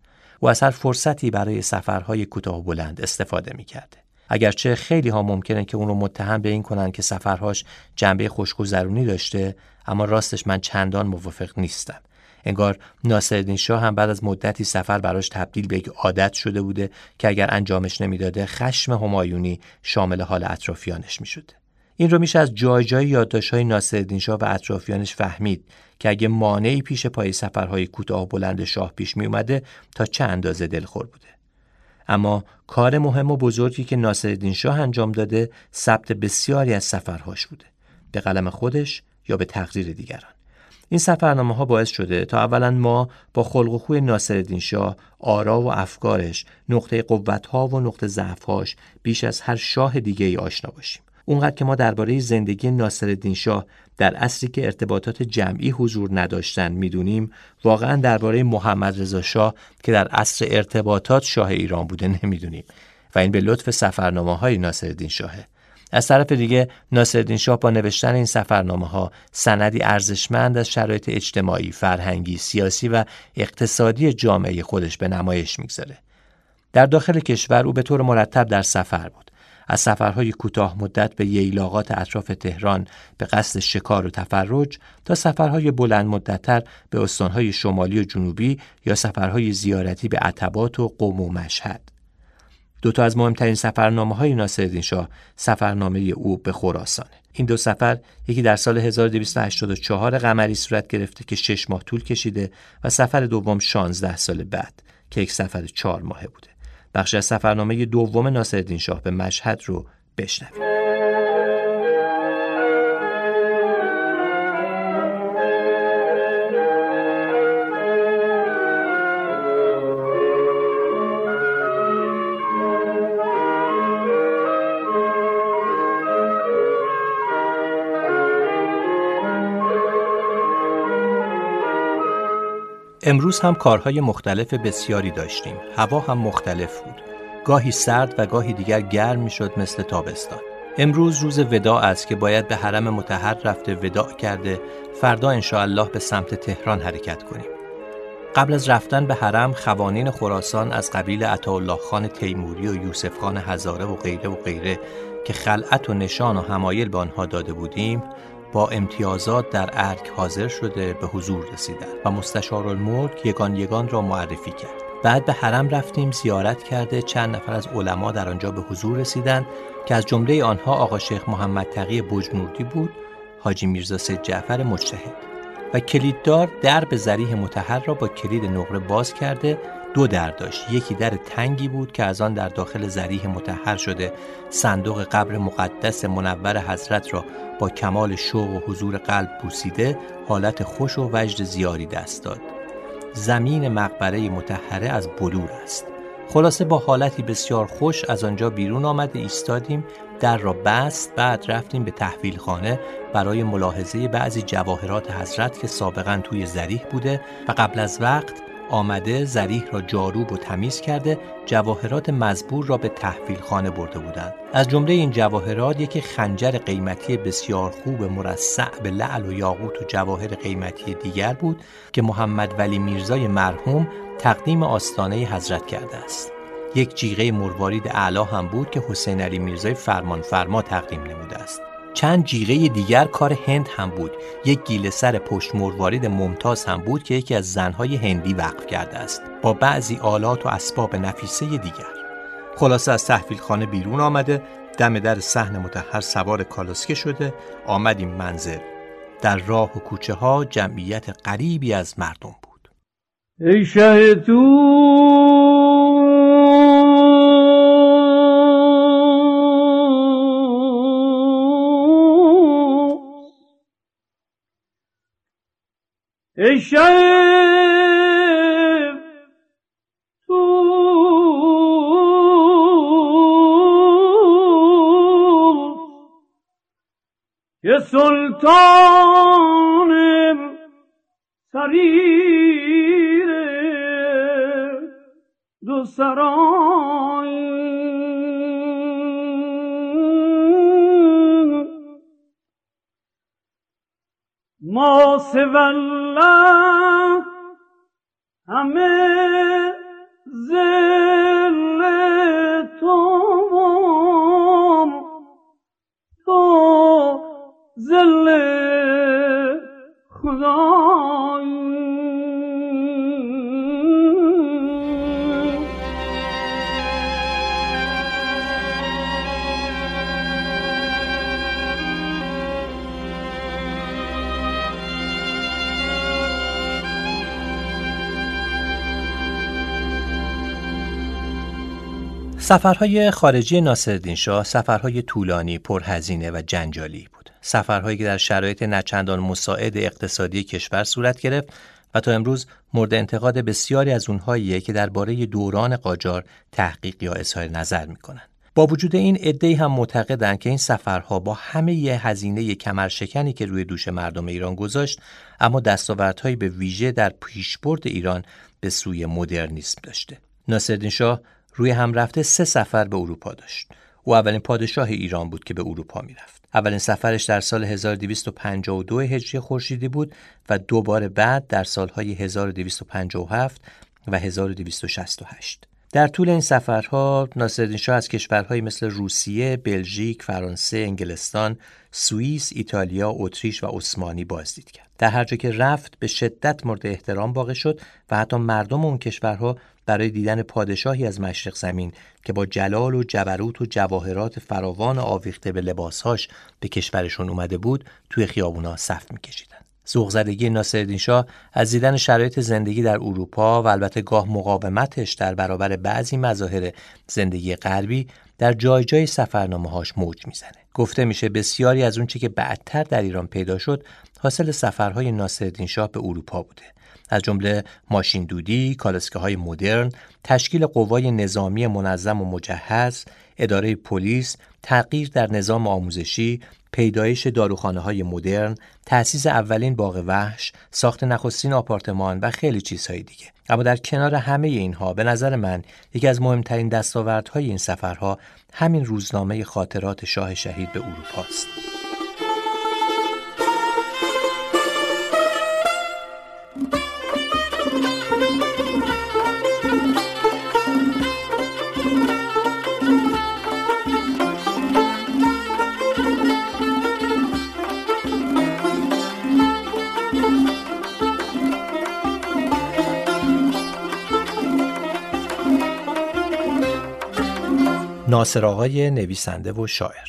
و از هر فرصتی برای سفرهای کوتاه بلند استفاده می‌کرده. اگرچه خیلی ها ممکنه که اون رو متهم به این کنن که سفرهاش جنبه خوشگذرونی داشته اما راستش من چندان موافق نیستم. انگار ناصرالدین شاه هم بعد از مدتی سفر براش تبدیل به یک عادت شده بوده که اگر انجامش نمی‌داده خشم همایونی شامل حال اطرافیانش می‌شده این رو میشه از جای جای یادداشت‌های ناصرالدین شاه و اطرافیانش فهمید که اگه مانعی پیش پای سفرهای کوتاه بلند شاه پیش می اومده تا چه اندازه دلخور بوده؟ اما کار مهم و بزرگی که ناصرالدین شاه انجام داده ثبت بسیاری از سفرهاش بوده به قلم خودش یا به تقدیر دیگران. این سفرنامه ها باعث شده تا اولا ما با خلق و خوی ناصرالدین شاه آرا و افکارش نقطه قوت ها و نقطه ضعف هاش بیش از هر شاه دیگه ای آشنا باشیم. اونقدر که ما درباره زندگی ناصرالدین شاه در عصری که ارتباطات جمعی حضور نداشتن می‌دونیم واقعا درباره محمد رضا شاه که در عصر ارتباطات شاه ایران بوده نمی‌دونیم و این به لطف سفرنامه های ناصرالدین شاهه از طرف دیگه ناصرالدین شاه با نوشتن این سفرنامه ها سندی ارزشمند از شرایط اجتماعی، فرهنگی، سیاسی و اقتصادی جامعه خودش به نمایش می‌گذاره. در داخل کشور او به طور مرتب در سفر بود. از سفرهای کوتاه مدت به ییلاقات اطراف تهران به قصد شکار و تفرج تا سفرهای بلند مدتتر به استانهای شمالی و جنوبی یا سفرهای زیارتی به عتبات و قوم و مشهد. دو تا از مهمترین سفرنامه های ناصرالدین شاه سفرنامه او به خراسانه. این دو سفر یکی در سال 1284 قمری صورت گرفته که شش ماه طول کشیده و سفر دوم 16 سال بعد که یک سفر چهار ماهه بوده. بخش از سفرنامه دوم ناصرالدین شاه به مشهد رو بشنویم. امروز هم کارهای مختلف بسیاری داشتیم. هوا هم مختلف بود. گاهی سرد و گاهی دیگر گرم می‌شد مثل تابستان. امروز روز وداع است که باید به حرم متحر رفته وداع کرده فردا انشاءالله به سمت تهران حرکت کنیم. قبل از رفتن به حرم خوانین خراسان از قبیل عطاالله خان تیموری و یوسف خان هزاره و غیره و غیره که خلعت و نشان و همایل به آنها داده بودیم با امتیازات در ارک حاضر شده به حضور رسیدند و مستشار الملک یگان یگان را معرفی کرد. بعد به حرم رفتیم زیارت کرده چند نفر از علما در آنجا به حضور رسیدند که از جمله آنها آقا شیخ محمد تقی بجنوردی بود حاجی میرزا سید جعفر مجتهد. و کلیددار درب زریح متحر را با کلید نقره باز کرده دو در داشت. یکی در تنگی بود که از آن در داخل زریح متحر شده صندوق قبر مقدس منور حضرت را با کمال شوق و حضور قلب بوسیده حالت خوش و وجد زیاری دست داد. زمین مقبره متحره از بلور است. خلاصه با حالتی بسیار خوش از آنجا بیرون آمده ایستادیم. در را بست بعد رفتیم به تحویل خانه برای ملاحظه بعضی جواهرات حضرت که سابقا توی زریح بوده و قبل از وقت آمده زریح را جاروب و تمیز کرده جواهرات مزبور را به تحویل خانه برده بودند. از جمله این جواهرات یکی خنجر قیمتی بسیار خوب مرصع به لعل و یاقوت و جواهر قیمتی دیگر بود که محمد ولی میرزای مرحوم تقدیم آستانه حضرت کرده است. یک جیغه مروارید اعلا هم بود که حسین علی میرزای فرمان فرما تقدیم نموده است. چند جیغه دیگر کار هند هم بود. یک گیل سر پشت مروارید ممتاز هم بود که یکی از زنهای هندی وقف کرده است. با بعضی آلات و اسباب نفیسه دیگر. خلاصه از تحویل خانه بیرون آمده دم در صحن متحر سوار کالاسکه شده آمدیم منزل. در راه و کوچه ها جمعیت قریبی از مردم بود. ای شه ای شب تو که سلطان سریر دو سرای. ما سوالله همه زل تو تو زل خدایی. سفرهای خارجی ناصرالدین شاه سفرهای طولانی، پرهزینه و جنجالی بود. سفرهایی که در شرایط نچندان مساعد اقتصادی کشور صورت گرفت و تا امروز مورد انتقاد بسیاری از اونهاییه که درباره دوران قاجار تحقیق یا اظهار نظر می‌کنند. با وجود این عده‌ای هم معتقدند که این سفرها با همه ی هزینه کمرشکنی که روی دوش مردم ایران گذاشت اما دستاوردهایی به ویژه در پیشبرد ایران به سوی مدرنیسم داشته. ناصرالدین شاه روی هم رفته سه سفر به اروپا داشت. او اولین پادشاه ایران بود که به اروپا می‌رفت. اولین سفرش در سال 1252 هجری خورشیدی بود و دوباره بعد در سالهای 1257 و 1268. در طول این سفرها ناصرالدین شاه از کشورهایی مثل روسیه، بلژیک، فرانسه، انگلستان، سوئیس، ایتالیا، اتریش و عثمانی بازدید کرد. در هر جا که رفت به شدت مورد احترام واقع شد و حتی مردم اون کشورها برای دیدن پادشاهی از مشرق زمین که با جلال و جبروت و جواهرات فراوان آویخته به لباسهاش به کشورشون اومده بود توی خیابونا صف میکشیدن. زدگی ناصرالدین شاه از دیدن شرایط زندگی در اروپا و البته گاه مقاومتش در برابر بعضی مظاهر زندگی غربی در جای جای سفرنامه هاش موج می‌زنه. گفته میشه بسیاری از اون چی که بعدتر در ایران پیدا شد حاصل سفرهای ناصرالدین شاه به اروپا بوده. از جمله ماشین دودی، کالسکه های مدرن، تشکیل قوای نظامی منظم و مجهز، اداره پلیس، تغییر در نظام آموزشی، پیدایش داروخانه های مدرن، تأسیس اولین باغ وحش، ساخت نخستین آپارتمان و خیلی چیزهای دیگه. اما در کنار همه اینها به نظر من یکی از مهمترین دستاوردهای این سفرها همین روزنامه خاطرات شاه شهید به اروپا ناصر آقای نویسنده و شاعر.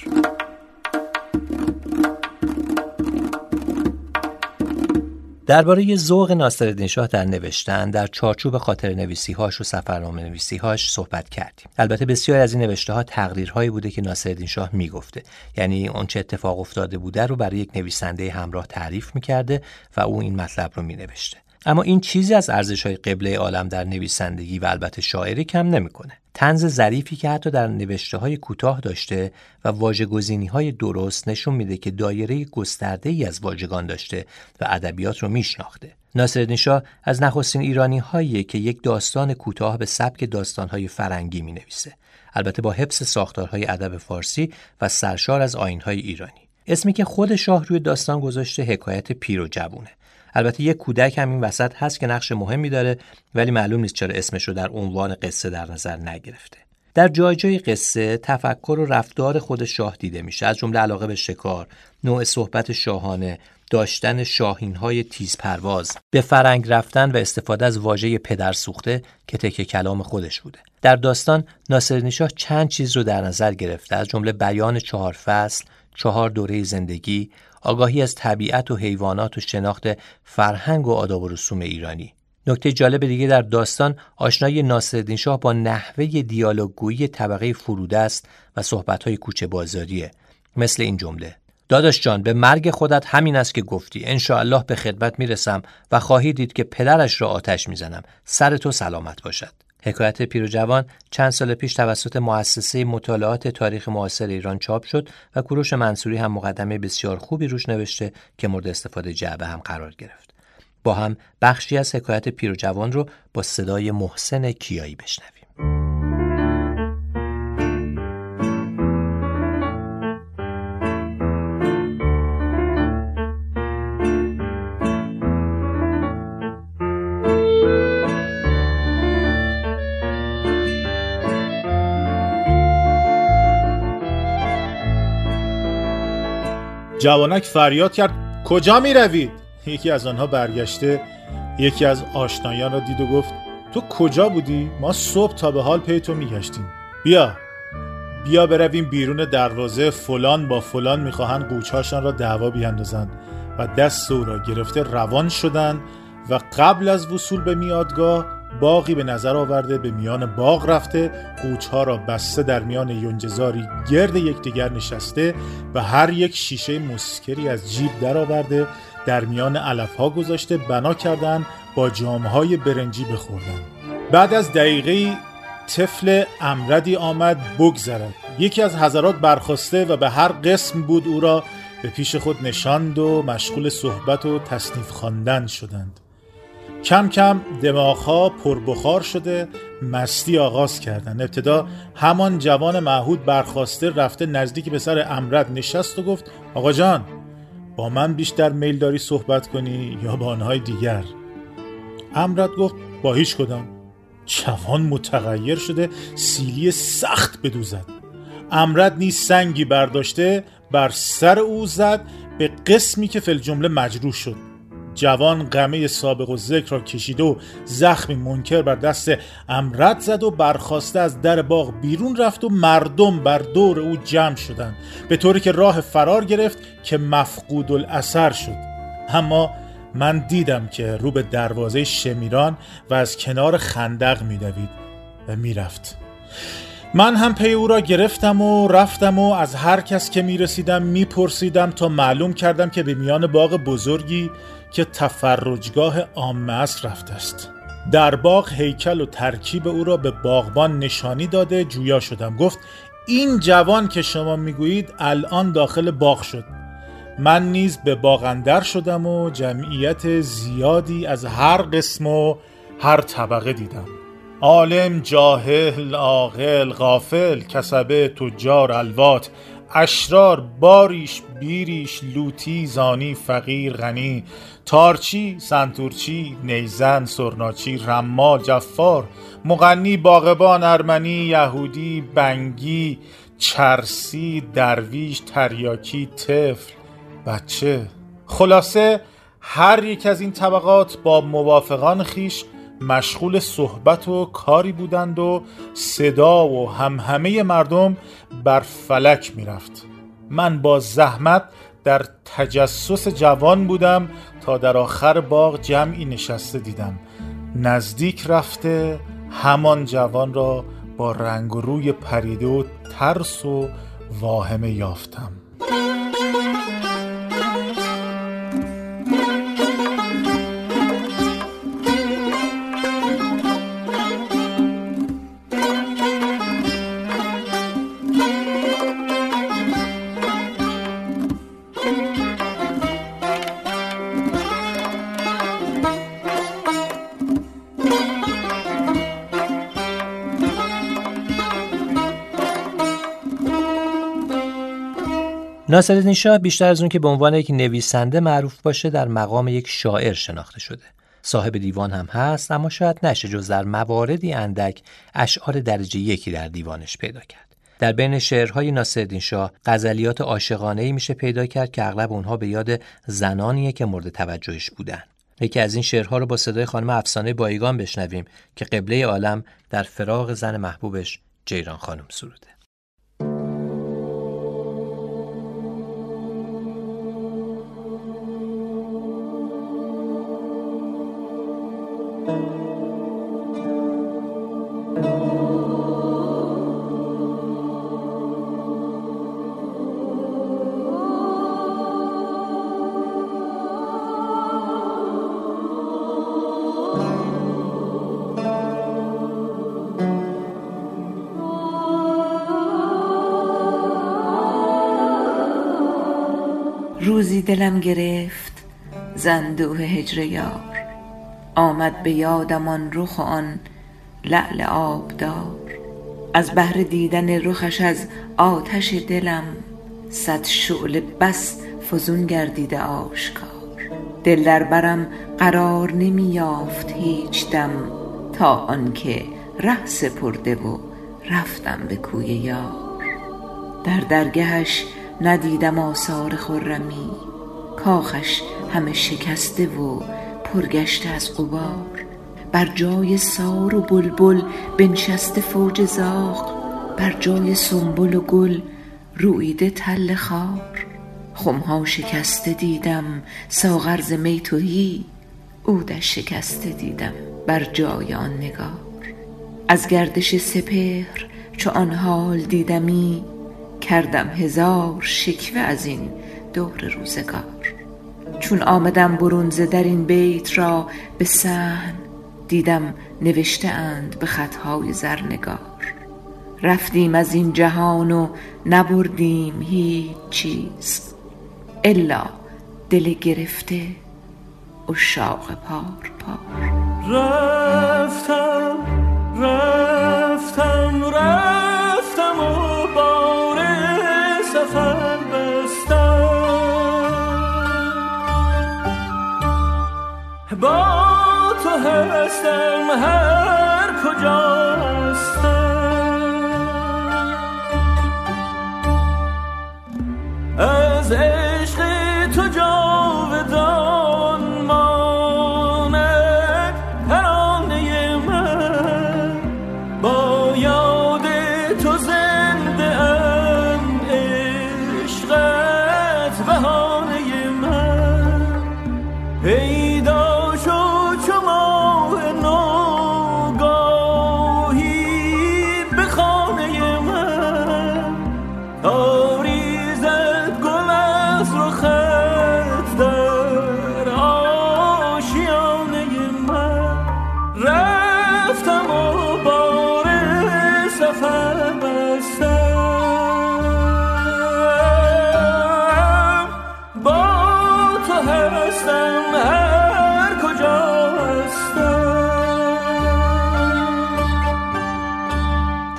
درباره ذوق ناصرالدین شاه در نوشتن در چارچوب خاطر نویسی هاش و سفرنامه نویسی هاش صحبت کردیم. البته بسیار از این نوشته ها تقریرهایی بوده که ناصرالدین شاه می‌گفته. یعنی اون چه اتفاق افتاده بوده رو برای یک نویسنده همراه تعریف می‌کرده و او این مطلب رو مینوشته. اما این چیزی از ارزش های قبله عالم در نویسندگی و البته شاعری کم نمی‌کنه. تنز ظریفی که حتی در نوشته های کوتاه داشته و واژه‌گزینی های درست نشون میده که دایره گسترده ای از واژگان داشته و ادبیات رو میشناخته. ناصرالدین شاه از نخستین ایرانی هایی که یک داستان کوتاه به سبک داستان های فرنگی می نویسه. البته با حفظ ساختارهای ادب فارسی و سرشار از آینهای ایرانی. اسمی که خود شاه روی داستان گذاشته حکایت پیر و جوونه. البته یک کودک هم این وسط هست که نقش مهمی داره ولی معلوم نیست چرا اسمش رو در عنوان قصه در نظر نگرفته. در جای جای قصه تفکر و رفتار خود شاه دیده میشه. از جمله علاقه به شکار نوع صحبت شاهانه داشتن شاهین های تیز پرواز به فرنگ رفتن و استفاده از واژه پدر سوخته که تکه کلام خودش بوده. در داستان ناصر شاه چند چیز رو در نظر گرفته. از جمله بیان چهار فصل چهار دوره زندگی آگاهی از طبیعت و حیوانات و شناخت فرهنگ و آداب و رسوم ایرانی. نکته جالب دیگه در داستان آشنایی ناصرالدین شاه با نحوه دیالوگگویی طبقه فروده است و صحبت‌های کوچه بازاریه. مثل این جمله. داداش جان به مرگ خودت همین است که گفتی. الله به خدمت می‌رسم و خواهی دید که پدرش را آتش می‌زنم. سر تو سلامت باشد. حکایت پیر و جوان چند سال پیش توسط مؤسسه مطالعات تاریخ معاصر ایران چاپ شد و کوروش منصوری هم مقدمه بسیار خوبی روش نوشته که مورد استفاده جعبه هم قرار گرفت. با هم بخشی از حکایت پیر و جوان رو با صدای محسن کیایی بشنویم. جوانک فریاد کرد کجا می روید؟ یکی از آنها برگشته یکی از آشنایان را دید و گفت تو کجا بودی؟ ما صبح تا به حال پی تو میگشتیم بیا بیا برویم بیرون دروازه فلان با فلان می‌خواهند قوچهاشان را دعوا بیاندازند و دست او را گرفته روان شدند و قبل از وصول به میادگاه باقی به نظر آورده به میان باغ رفته قوچها را بسته در میان یونجزاری گرد یکدیگر نشسته و هر یک شیشه مسکری از جیب درآورده در میان علفها گذاشته بنا کردن با جامهای برنجی بخوردن. بعد از دقیقه طفل امردی آمد بگذرد. یکی از حضرات برخواسته و به هر قسم بود او را به پیش خود نشاند و مشغول صحبت و تصنیف خواندن شدند. کم کم دماغها پربخار شده مستی آغاز کردن. ابتدا همان جوان معهود برخواسته رفته نزدیک به سر امرد نشست و گفت آقا جان با من بیشتر میل داری صحبت کنی یا با آنهای دیگر؟ امرد گفت با هیچ کدام. جوان متغیر شده سیلی سخت بدوزد. امرد نیز سنگی برداشته بر سر او زد به قسمی که فل جمله مجروح شد. جوان قمه سابق و ذکر را کشیده و زخمی منکر بر دست امرد زد و برخواسته از در باغ بیرون رفت و مردم بر دور او جمع شدند. به طوری که راه فرار گرفت که مفقود الاثر شد. اما من دیدم که رو به دروازه شمیران و از کنار خندق میدوید و می‌رفت. من هم پی او را گرفتم و رفتم و از هر کس که می‌رسیدم میپرسیدم تا معلوم کردم که به میان باغ بزرگی که تفرجگاه عامه است رفته است. در باغ هیکل و ترکیب او را به باغبان نشانی داده جویا شدم. گفت این جوان که شما می‌گویید الان داخل باغ شد. من نیز به باغندر شدم و جمعیت زیادی از هر قسم و هر طبقه دیدم. عالم جاهل عاقل غافل کسبه تجار الوات اشرار باریش بیریش لوتی زانی فقیر غنی تارچی سنتورچی نیزن سرناچی رمال جفار مغنی باغبان ارمنی یهودی بنگی چرسی درویش تریاکی طفل. بچه. خلاصه هر یک از این طبقات با موافقان خیش مشغول صحبت و کاری بودند و صدا و همهمه مردم بر فلک می‌رفت. من با زحمت در تجسس جوان بودم تا در آخر باغ جمعی نشسته دیدم. نزدیک رفته همان جوان را با رنگ و روی پریده و ترس و واهمه یافتم. ناصرالدین شاه بیشتر از اون که به عنوان یک نویسنده معروف باشه در مقام یک شاعر شناخته شده. صاحب دیوان هم هست اما شاید نشه جز در مواردی اندک اشعار درجه یکی در دیوانش پیدا کرد. در بین شعرهای ناصرالدین شاه غزلیات عاشقانه ای میشه پیدا کرد که اغلب اونها به یاد زنانیه که مورد توجهش بودن. یکی از این شعرها رو با صدای خانم افسانه بایگان بشنویم که قبله عالم در فراغ زن محبوبش جیران خانم سروده. روزی دلم گرفت زندوه هجر یار. آمد به یادم آن رخ و آن لعل آبدار. از بهر دیدن رخش از آتش دلم صد شعله بس فزون گردیده آشکار. دل در برم قرار نمی یافت هیچ دم تا آنکه ره سپرده و رفتم به کوی یار. در درگهش ندیدم آثار خرمی کاخش همه شکسته و پرگشته از غبار. بر جای سار و بلبل بنشسته فوج زاغ. بر جای سنبل و گل رویده تل خار. خمها شکسته دیدم ساغر ز می تهی. عودش شکسته دیدم بر جای آن نگار. از گردش سپهر چو آن حال دیدمی کردم هزار شکوه از این دور روزگار. چون آمدم برون ز در این بیت را به صحن دیدم نوشته اند به خطهای زرنگار. رفتیم از این جهان و نبردیم هیچ چیز الا دل گرفته اشاق پار پار. رفتم رفتم رفتم با تو هستم هر کجا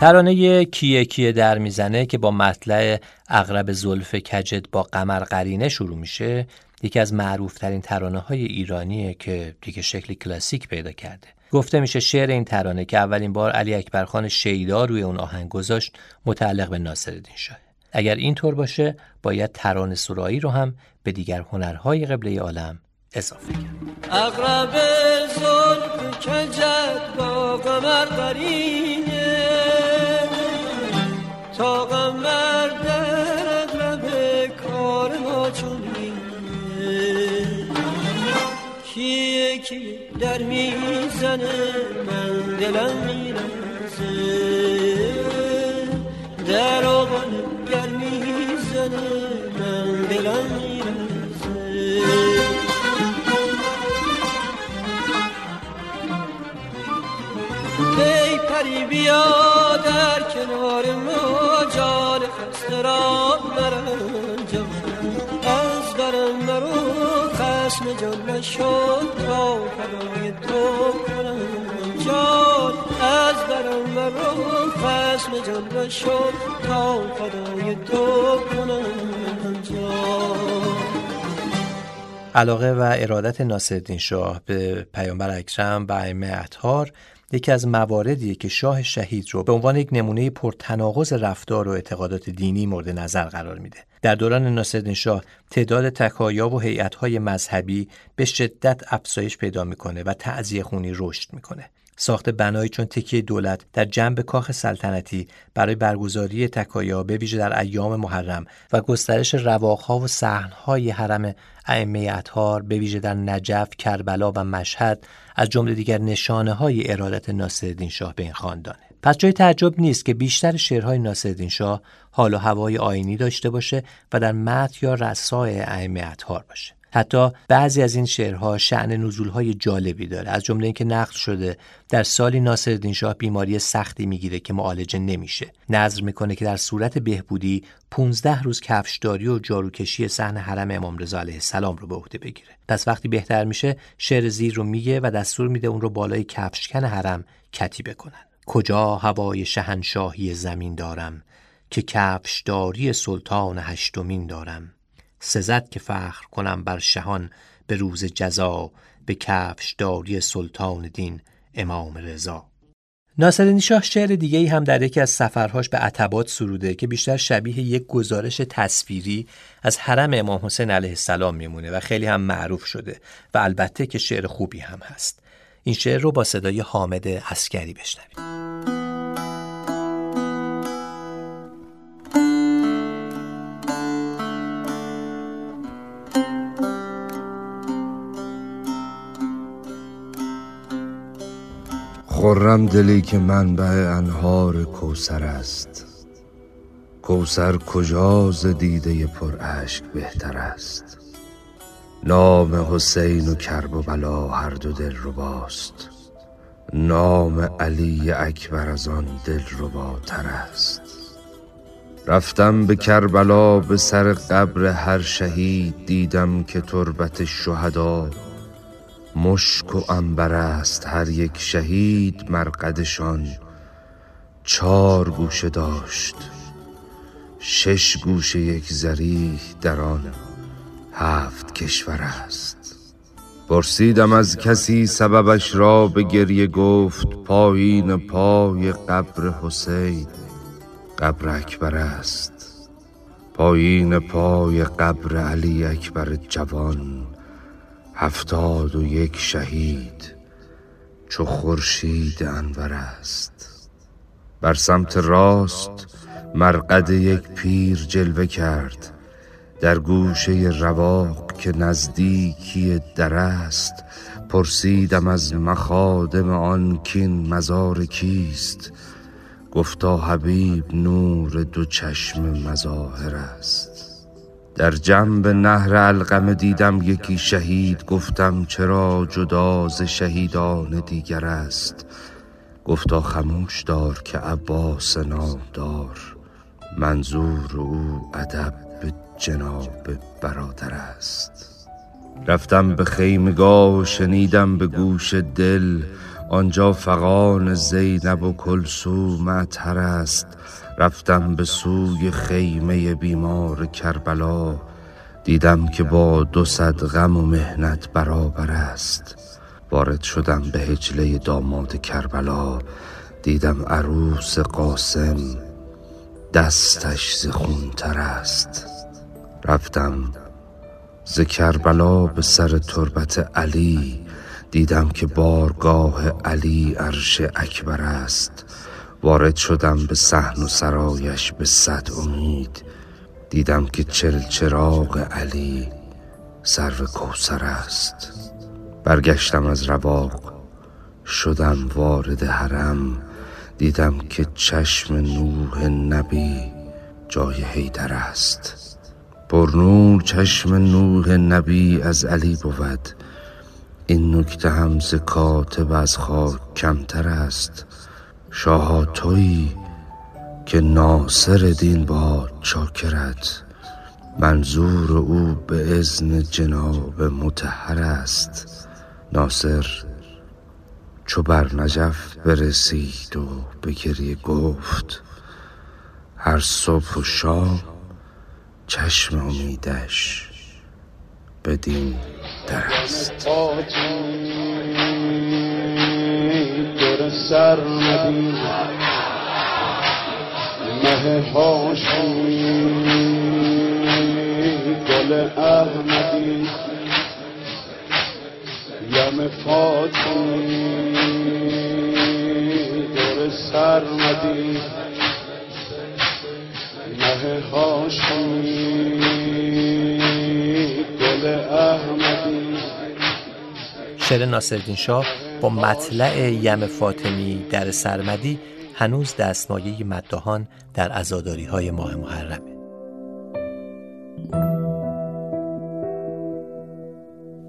ترانه کیه کیه در می‌زنه که با مطلع اغرب زلف کجد با قمر قرینه شروع میشه یکی از معروفترین ترانه های ایرانیه که دیگه شکلی کلاسیک پیدا کرده. گفته میشه شعر این ترانه که اولین بار علی اکبرخان شیدا روی اون آهنگ گذاشت متعلق به ناصرالدین شاه. اگر اینطور باشه باید ترانه سرایی رو هم به دیگر هنرهای قبله عالم اضافه کرد اغرب زلف کجد با قمر قرینه کی در می‌زنه؟ من دلم میرزه در آقل گر می‌زنه؟ من دلم میرزه ای پری بیا در کنار ما جان خسته را برنجام خسم جان نشد تا فدای تو کنم. جان از برم مرو خسم جان نشد تا فدای تو کنم. جان. علاقه و ارادت ناصرالدین شاه به پیامبر اکرم و ائمه اطهار یکی از مواردیه که شاه شهید رو به عنوان یک نمونه پرتناقض رفتار و اعتقادات دینی مورد نظر قرار میده. در دوران ناصرالدین شاه تعداد تکایا و هیئت‌های مذهبی به شدت افزایش پیدا می‌کنه و تعزیه خونی رشد می‌کنه. ساخت بنایی چون تکیه دولت در جنب کاخ سلطنتی برای برگزاری تکایا به ویژه در ایام محرم و گسترش رواقها و صحنهای حرم ائمه اطهار به ویژه در نجف، کربلا و مشهد از جمله دیگر نشانه های ارادت ناصرالدین شاه به این خاندانه. پس جای تعجب نیست که بیشتر شعرهای ناصرالدین شاه حال و هوای آینی داشته باشه و در متن یا رسای ائمه اطهار باشه. حتی بعضی از این شعرها شعن نزولهای جالبی داره از جمله اینکه نقل شده در سالی ناصرالدین شاه بیماری سختی می‌گیره که معالجه نمیشه. نظر می‌کنه که در صورت بهبودی 15 روز کفشداری و جاروکشی صحن حرم امام رضا علیه السلام رو به عهده بگیره. پس وقتی بهتر میشه شعر زیر رو میگه و دستور میده اون رو بالای کفشکن حرم کتیبه کنن. کجا هوای شهنشاهی زمین دارم که کفشداری سلطان هشتمین دارم؟ سزد که فخر کنم بر شهان به روز جزا به کفش داری سلطان دین امام رضا. ناصرالدین شاه شعر دیگه ای هم در یکی از سفرهاش به عتبات سروده که بیشتر شبیه یک گزارش تصویری از حرم امام حسین علیه السلام میمونه و خیلی هم معروف شده و البته که شعر خوبی هم هست. این شعر رو با صدای حامد عسکری بشنوید خرم دلی که منبع انهار کوسر است. کوسر کجا ز دیده پر اشک بهتر است؟ نام حسین و کرب و بلا هر دو دل رباست نام علی اکبر از آن دل رباتر است. رفتم به کربلا به سر قبر هر شهید دیدم که تربت شهدا مشک و انبر است هر یک شهید مرقدشان. چار گوشه داشت شش گوشه یک زریح در آن هفت کشور است. پرسیدم از کسی سببش را به گریه گفت پایین پای قبر حسین. قبر اکبر است پایین پای قبر علی اکبر جوان. هفتاد و یک شهید چو خورشید انور است. بر سمت راست مرقد یک پیر جلوه کرد در گوشه رواق که نزدیکی در است. پرسیدم از مخادم آن کین مزار کیست؟ گفتا حبیب نور دو چشم مظاهر است. در جنب نهر القمه دیدم یکی شهید گفتم چرا جدا ز شهیدان دیگر است؟ گفتا خموش دار که عباس نامدار منظور او ادب به جناب برادر است. رفتم به خیمگاه و شنیدم به گوش دل آنجا فغان زینب و کلثوم اطهر است. رفتم به سوی خیمه بیمار کربلا دیدم که با دو صد غم و مهنت برابر است. وارد شدم به هجله داماد کربلا دیدم عروس قاسم دستش ز خونتر است. رفتم ز کربلا به سر تربت علی دیدم که بارگاه علی عرش اکبر است. وارد شدم به صحن و سرایش به صد امید. دیدم که چلچراغ علی سرو کوسر است. برگشتم از رواق شدم وارد حرم. دیدم که چشم نوح نبی جای حیدر است. پر نور چشم نوح نبی از علی بود. این نکته هم ز کاتب از خاک کمتر است. شاها تویی که ناصر دین باد چاکرت منظور او به ازن جناب متحر است. ناصر چو بر نجف برسید و به گریه گفت هر صبح و شام چشم امیدش بدین در است. سر مه هاشمی گل احمدی یم فاطمی دور سرمدی مه هاشمی گل احمدی شعر ناصرالدین شاه با مطلع یم فاطمی در سرمدی هنوز دستمایه مدهان در ازاداری های ماه محرمه.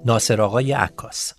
ناصر آقای عکاس.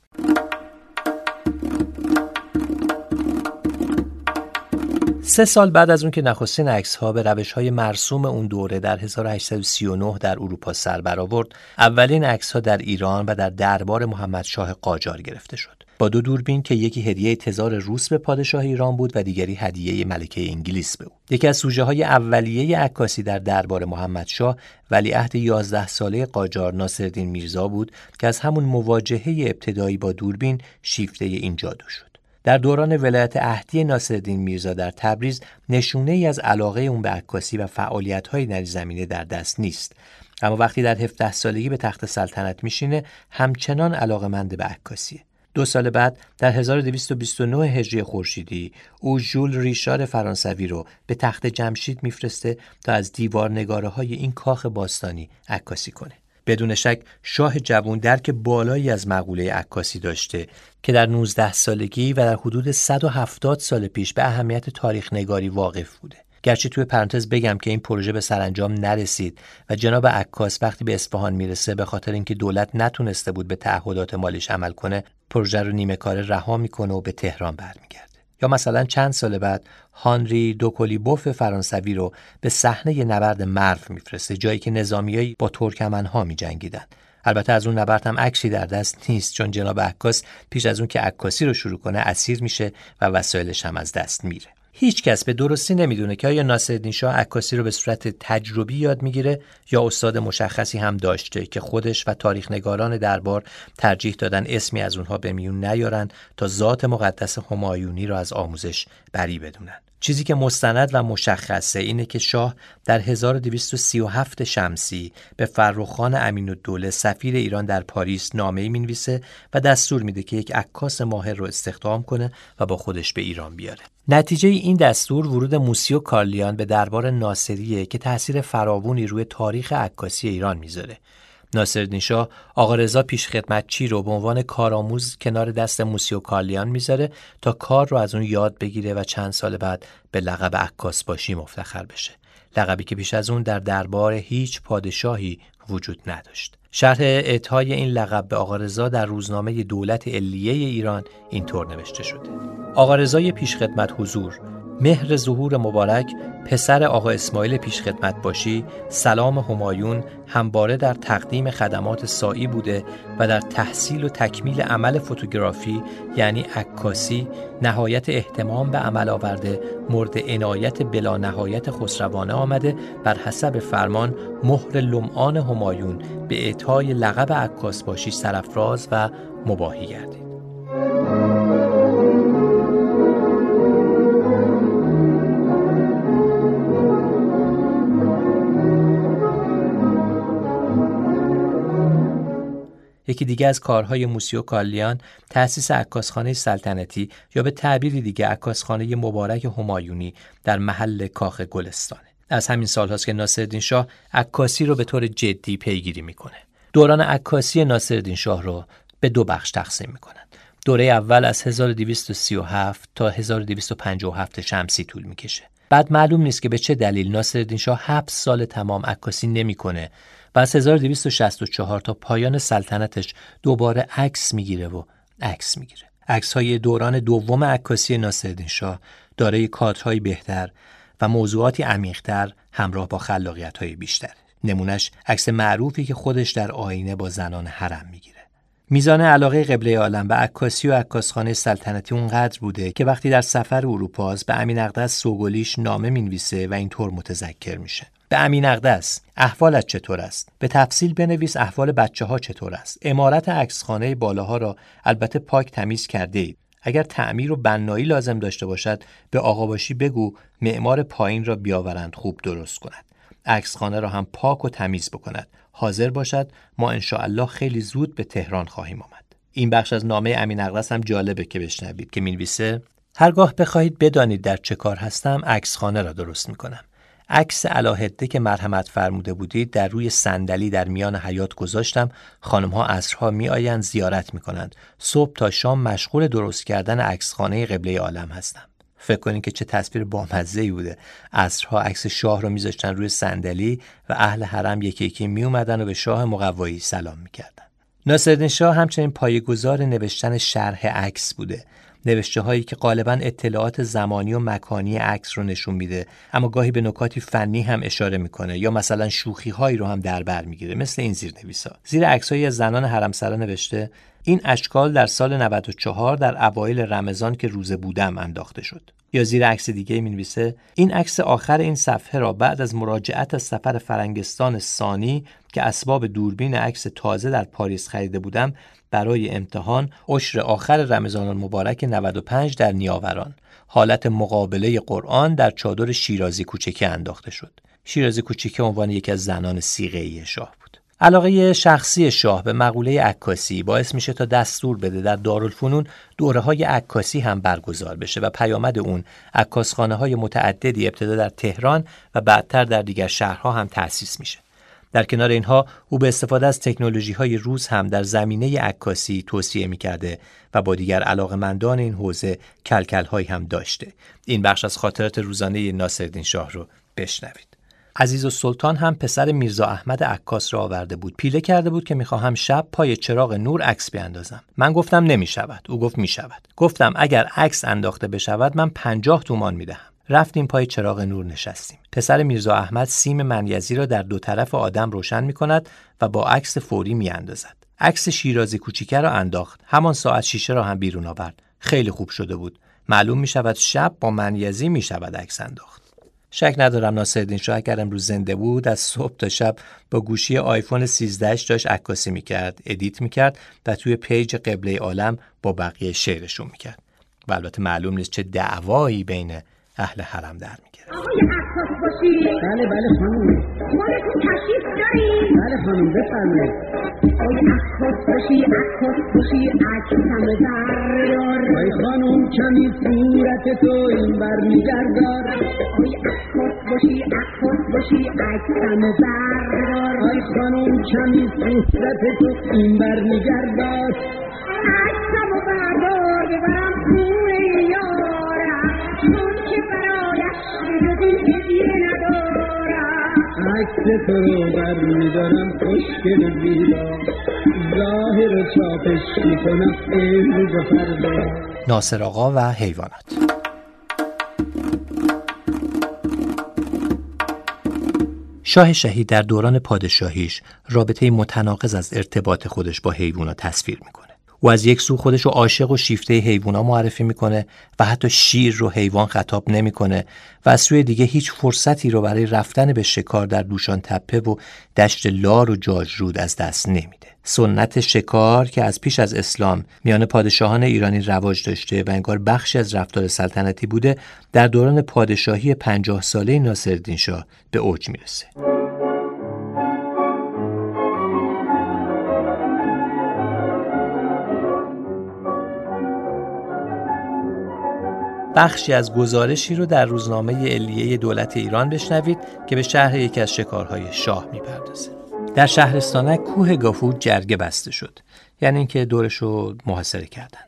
سه سال بعد از اون که نخستین عکس ها به روش های مرسوم اون دوره در 1839 در اروپا سر برآورد اولین عکس ها در ایران و در دربار محمد شاه قاجار گرفته شد. با دو دوربین که یکی هدیه تزار روس به پادشاه ایران بود و دیگری هدیه ملکه انگلیس به او. یکی از سوژه های اولیه عکاسی در دربار محمد شاه ولیعهد 11 ساله قاجار ناصرالدین میرزا بود که از همون مواجهه ابتدایی با دوربین شیفته این جادو شد. در دوران ولایت عهدی ناصرالدین میرزا در تبریز نشونه ای از علاقه اون به عکاسی و فعالیت های در زمینه در دست نیست. اما وقتی در 17 سالگی به تخت سلطنت میشینه همچنان علاقمند به عکاسیه. دو سال بعد در 1229 هجری خورشیدی او ژول ریشار فرانسوی رو به تخت جمشید میفرسته تا از دیوار نگاره های این کاخ باستانی عکاسی کنه بدون شک شاه جوون درک بالایی از مقوله عکاسی داشته که در 19 سالگی و در حدود 170 سال پیش به اهمیت تاریخ نگاری واقف بوده. گرچه توی پرانتز بگم که این پروژه به سرانجام نرسید و جناب عکاس وقتی به اصفهان می‌رسه به خاطر اینکه دولت نتونسته بود به تعهدات مالیش عمل کنه پروژه رو نیمه کار رها می‌کنه و به تهران برمیگرده. یا مثلا چند سال بعد هانری دوکولیبوف فرانسوی رو به صحنه نبرد مرو میفرسته جایی که نظامیایی با ترکمنها میجنگیدن. البته از اون نبرد هم عکسی در دست نیست چون جناب عکاس پیش از اون که عکاسی رو شروع کنه اسیر میشه و وسایلش هم از دست میره. هیچ کس به درستی نمی‌دونه که آیا ناصرالدین شاه عکاسی رو به صورت تجربی یاد می‌گیره یا استاد مشخصی هم داشته که خودش و تاریخ نگاران دربار ترجیح دادن اسمی از اونها به میون نیارن تا ذات مقدس همایونی را از آموزش بری بدونن چیزی که مستند و مشخصه اینه که شاه در 1237 شمسی به فرخان امین الدوله سفیر ایران در پاریس نامه‌ای می‌نویسه و دستور میده که یک عکاس ماهر رو استخدام کنه و با خودش به ایران بیاره. نتیجه این دستور ورود موسیو کارلیان به دربار ناصریه که تاثیر فراوونی روی تاریخ عکاسی ایران می‌ذاره. ناصرالدین شاه آقا رضا پیش چی رو به عنوان کارآموز کنار دست موسیو کارلیان می‌ذاره تا کار رو از اون یاد بگیره و چند سال بعد به لقب عکاس باشی مفتخر بشه. لقبی که پیش از اون در دربار هیچ پادشاهی وجود نداشت. شرح اعطای این لقب به آقا رضا در روزنامه دولت علیه ایران اینطور نوشته شده. آقا رضای پیشخدمت حضور مهر ظهور مبارک پسر آقا اسماعیل پیشخدمت باشی سلام همایون همباره در تقدیم خدمات سایی بوده و در تحصیل و تکمیل عمل فوتوگرافی یعنی عکاسی نهایت احتمام به عمل آورده مورد عنایت بلا نهایت خسروانه آمده. بر حسب فرمان مهر لمعان همایون به اعطای لقب عکاس باشی سرفراز و مباهی گردید. یکی دیگه از کارهای موسیو کالیان تأسیس عکاسخانه سلطنتی یا به تعبیری دیگه عکاسخانه مبارک همایونی در محل کاخ گلستانه. از همین سال هاست که ناصرالدین شاه عکاسی رو به طور جدی پیگیری می‌کنه. دوران عکاسی ناصرالدین شاه رو به دو بخش تقسیم می‌کنن. دوره اول از 1237 تا 1257 شمسی طول می‌کشه. بعد معلوم نیست که به چه دلیل ناصرالدین شاه 7 سال تمام عکاسی نمی‌کنه. و از 1264 تا پایان سلطنتش دوباره عکس می‌گیره و عکس می‌گیره. عکس های دوران دوم عکاسی ناصرالدین شاه دارای کادرهای بهتر و موضوعاتی عمیقتر همراه با خلاقیت های بیشتر. نمونش عکس معروفی که خودش در آینه با زنان حرم می‌گیره. میزان علاقه قبله عالم به عکاسی و عکاسخانه سلطنتی اونقدر بوده که وقتی در سفر اروپاست به امین اقدس سوگلیش نامه می‌نویسه و اینطور متذکر میشه. به امین اقدس. احوالت چطور است؟ به تفصیل بنویس احوال بچه ها چطور است. امارت عکسخانه بالاها را البته پاک تمیز کرده اید اگر تعمیر و بنایی لازم داشته باشد به آقا باشی بگو معمار پایین را بیاورند خوب درست کند. عکسخانه را هم پاک و تمیز بکند. حاضر باشد ما الله خیلی زود به تهران خواهیم آمد. این بخش از نامه امین اقدس هم جالبه که بشنوید. که می‌نویسه هرگاه بخواهید بدانید در چه کار هستم عکسخانه را درست می‌کنم. عکس علاهده که مرحمت فرموده بودید در روی صندلی در میان حیات گذاشتم. خانم ها عصرها می آیند زیارت می کنند صبح تا شام مشغول درست کردن عکس خانه قبله عالم هستم. فکر کنید که چه تصویر بامزه ای بوده. عصرها عکس شاه رو میذاشتن روی صندلی و اهل حرم یکی یکی می اومدن و به شاه مقوایی سلام می‌کردن. ناصرالدین شاه همچنین پایگزار نوشتن شرح عکس بوده. نوشته هایی که غالبا اطلاعات زمانی و مکانی عکس رو نشون میده اما گاهی به نکاتی فنی هم اشاره می‌کنه یا مثلا شوخی هایی رو هم در بر می‌گیره مثل این زیر نویسا زیر عکسایی از زنان حرمسرا نوشته این اشکال در سال 94 در اوایل رمضان که روزه بودم انداخته شد. یا زیر عکس دیگه می نویسه این عکس آخر این صفحه را بعد از مراجعت از سفر فرنگستان سانی که اسباب دوربین عکس تازه در پاریس خریده بودم برای امتحان عشر آخر رمضان المبارک 95 در نیاوران حالت مقابله قرآن در چادر شیرازی کوچکی انداخته شد. شیرازی کوچکی عنوان یکی از زنان سیغه شاه بود. علاقه شخصی شاه به مقوله عکاسی باعث میشه تا دستور بده در دارالفنون دوره های عکاسی هم برگزار بشه و پیامد اون عکاسخانه های متعددی ابتدا در تهران و بعدتر در دیگر شهرها هم تأسیس میشه. در کنار اینها او به استفاده از تکنولوژی های روز هم در زمینه عکاسی توصیه می کرده و با دیگر علاقمندان این حوزه کلکل هایی هم داشته. این بخش از خاطرات روزانه ناصرالدین شاه رو بشنوید. عزیز و سلطان هم پسر میرزا احمد عکاس را آورده بود. پیله کرده بود که می‌خواهم شب پای چراغ نور عکس بیاندازم. من گفتم نمی شود او گفت می شود گفتم اگر عکس انداخته بشود من پنجاه تومان می‌دهم. رفتیم پای چراغ نور نشستیم. پسر میرزا احمد سیم منیزی را در دو طرف آدم روشن می کند و با عکس فوری می اندازد. عکس شیرازی کوچیکه را انداخت. همان ساعت شیشه را هم بیرون آورد. خیلی خوب شده بود. معلوم می شود شب با منیزی می شود عکس انداخت. شک ندارم ناصرالدین شاه اگر امروز زنده بود از صبح تا شب با گوشی آیفون 13 داشت عکاسی می‌کرد edit می‌کرد و توی page قبله عالم با بقیه share شون می‌کرد. و البته معلوم نیست چه دعوایی بین اهل حرم در می‌گیره آقای عکاس باشی بله بله خانم. مالتون تشریف داریم بله خانم بفرمایید. آقای عکاس باشی عکاس باشی عکسم بردار. آی خانم کمی صورت تو این بر میگردار. آقای عکاس باشی عکاس باشی عکسم بردار. آی خانم کمی صورت تو این بر میگردار. عکسم بردار ببرم خونه یارم. عکس تو رو بر میدارم خوشگل زیبا. ظاهر چاپش می‌کنم امروز و فردا. ناصر آقا و حیوانات. شاه شهید در دوران پادشاهیش رابطه متناقض از ارتباط خودش با حیوانات تصویر می‌کنه. او از یک سو خودش رو عاشق و شیفته حیوونا معرفی می‌کنه و حتی شیر رو حیوان خطاب نمی‌کنه و از سوی دیگه هیچ فرصتی رو برای رفتن به شکار در دوشان تپه و دشت لار و جاجرود از دست نمیده. سنت شکار که از پیش از اسلام میان پادشاهان ایرانی رواج داشته و انگار بخشی از رفتار سلطنتی بوده در دوران پادشاهی پنجاه ساله ناصرالدین شاه به اوج می‌رسه. بخشی از گزارشی رو در روزنامه علیه دولت ایران بشنوید که به شهر یکی از شکارهای شاه می‌پردازه. در شهرستانک کوه گافور جرگه بسته شد یعنی اینکه دورش رو محاصره کردن.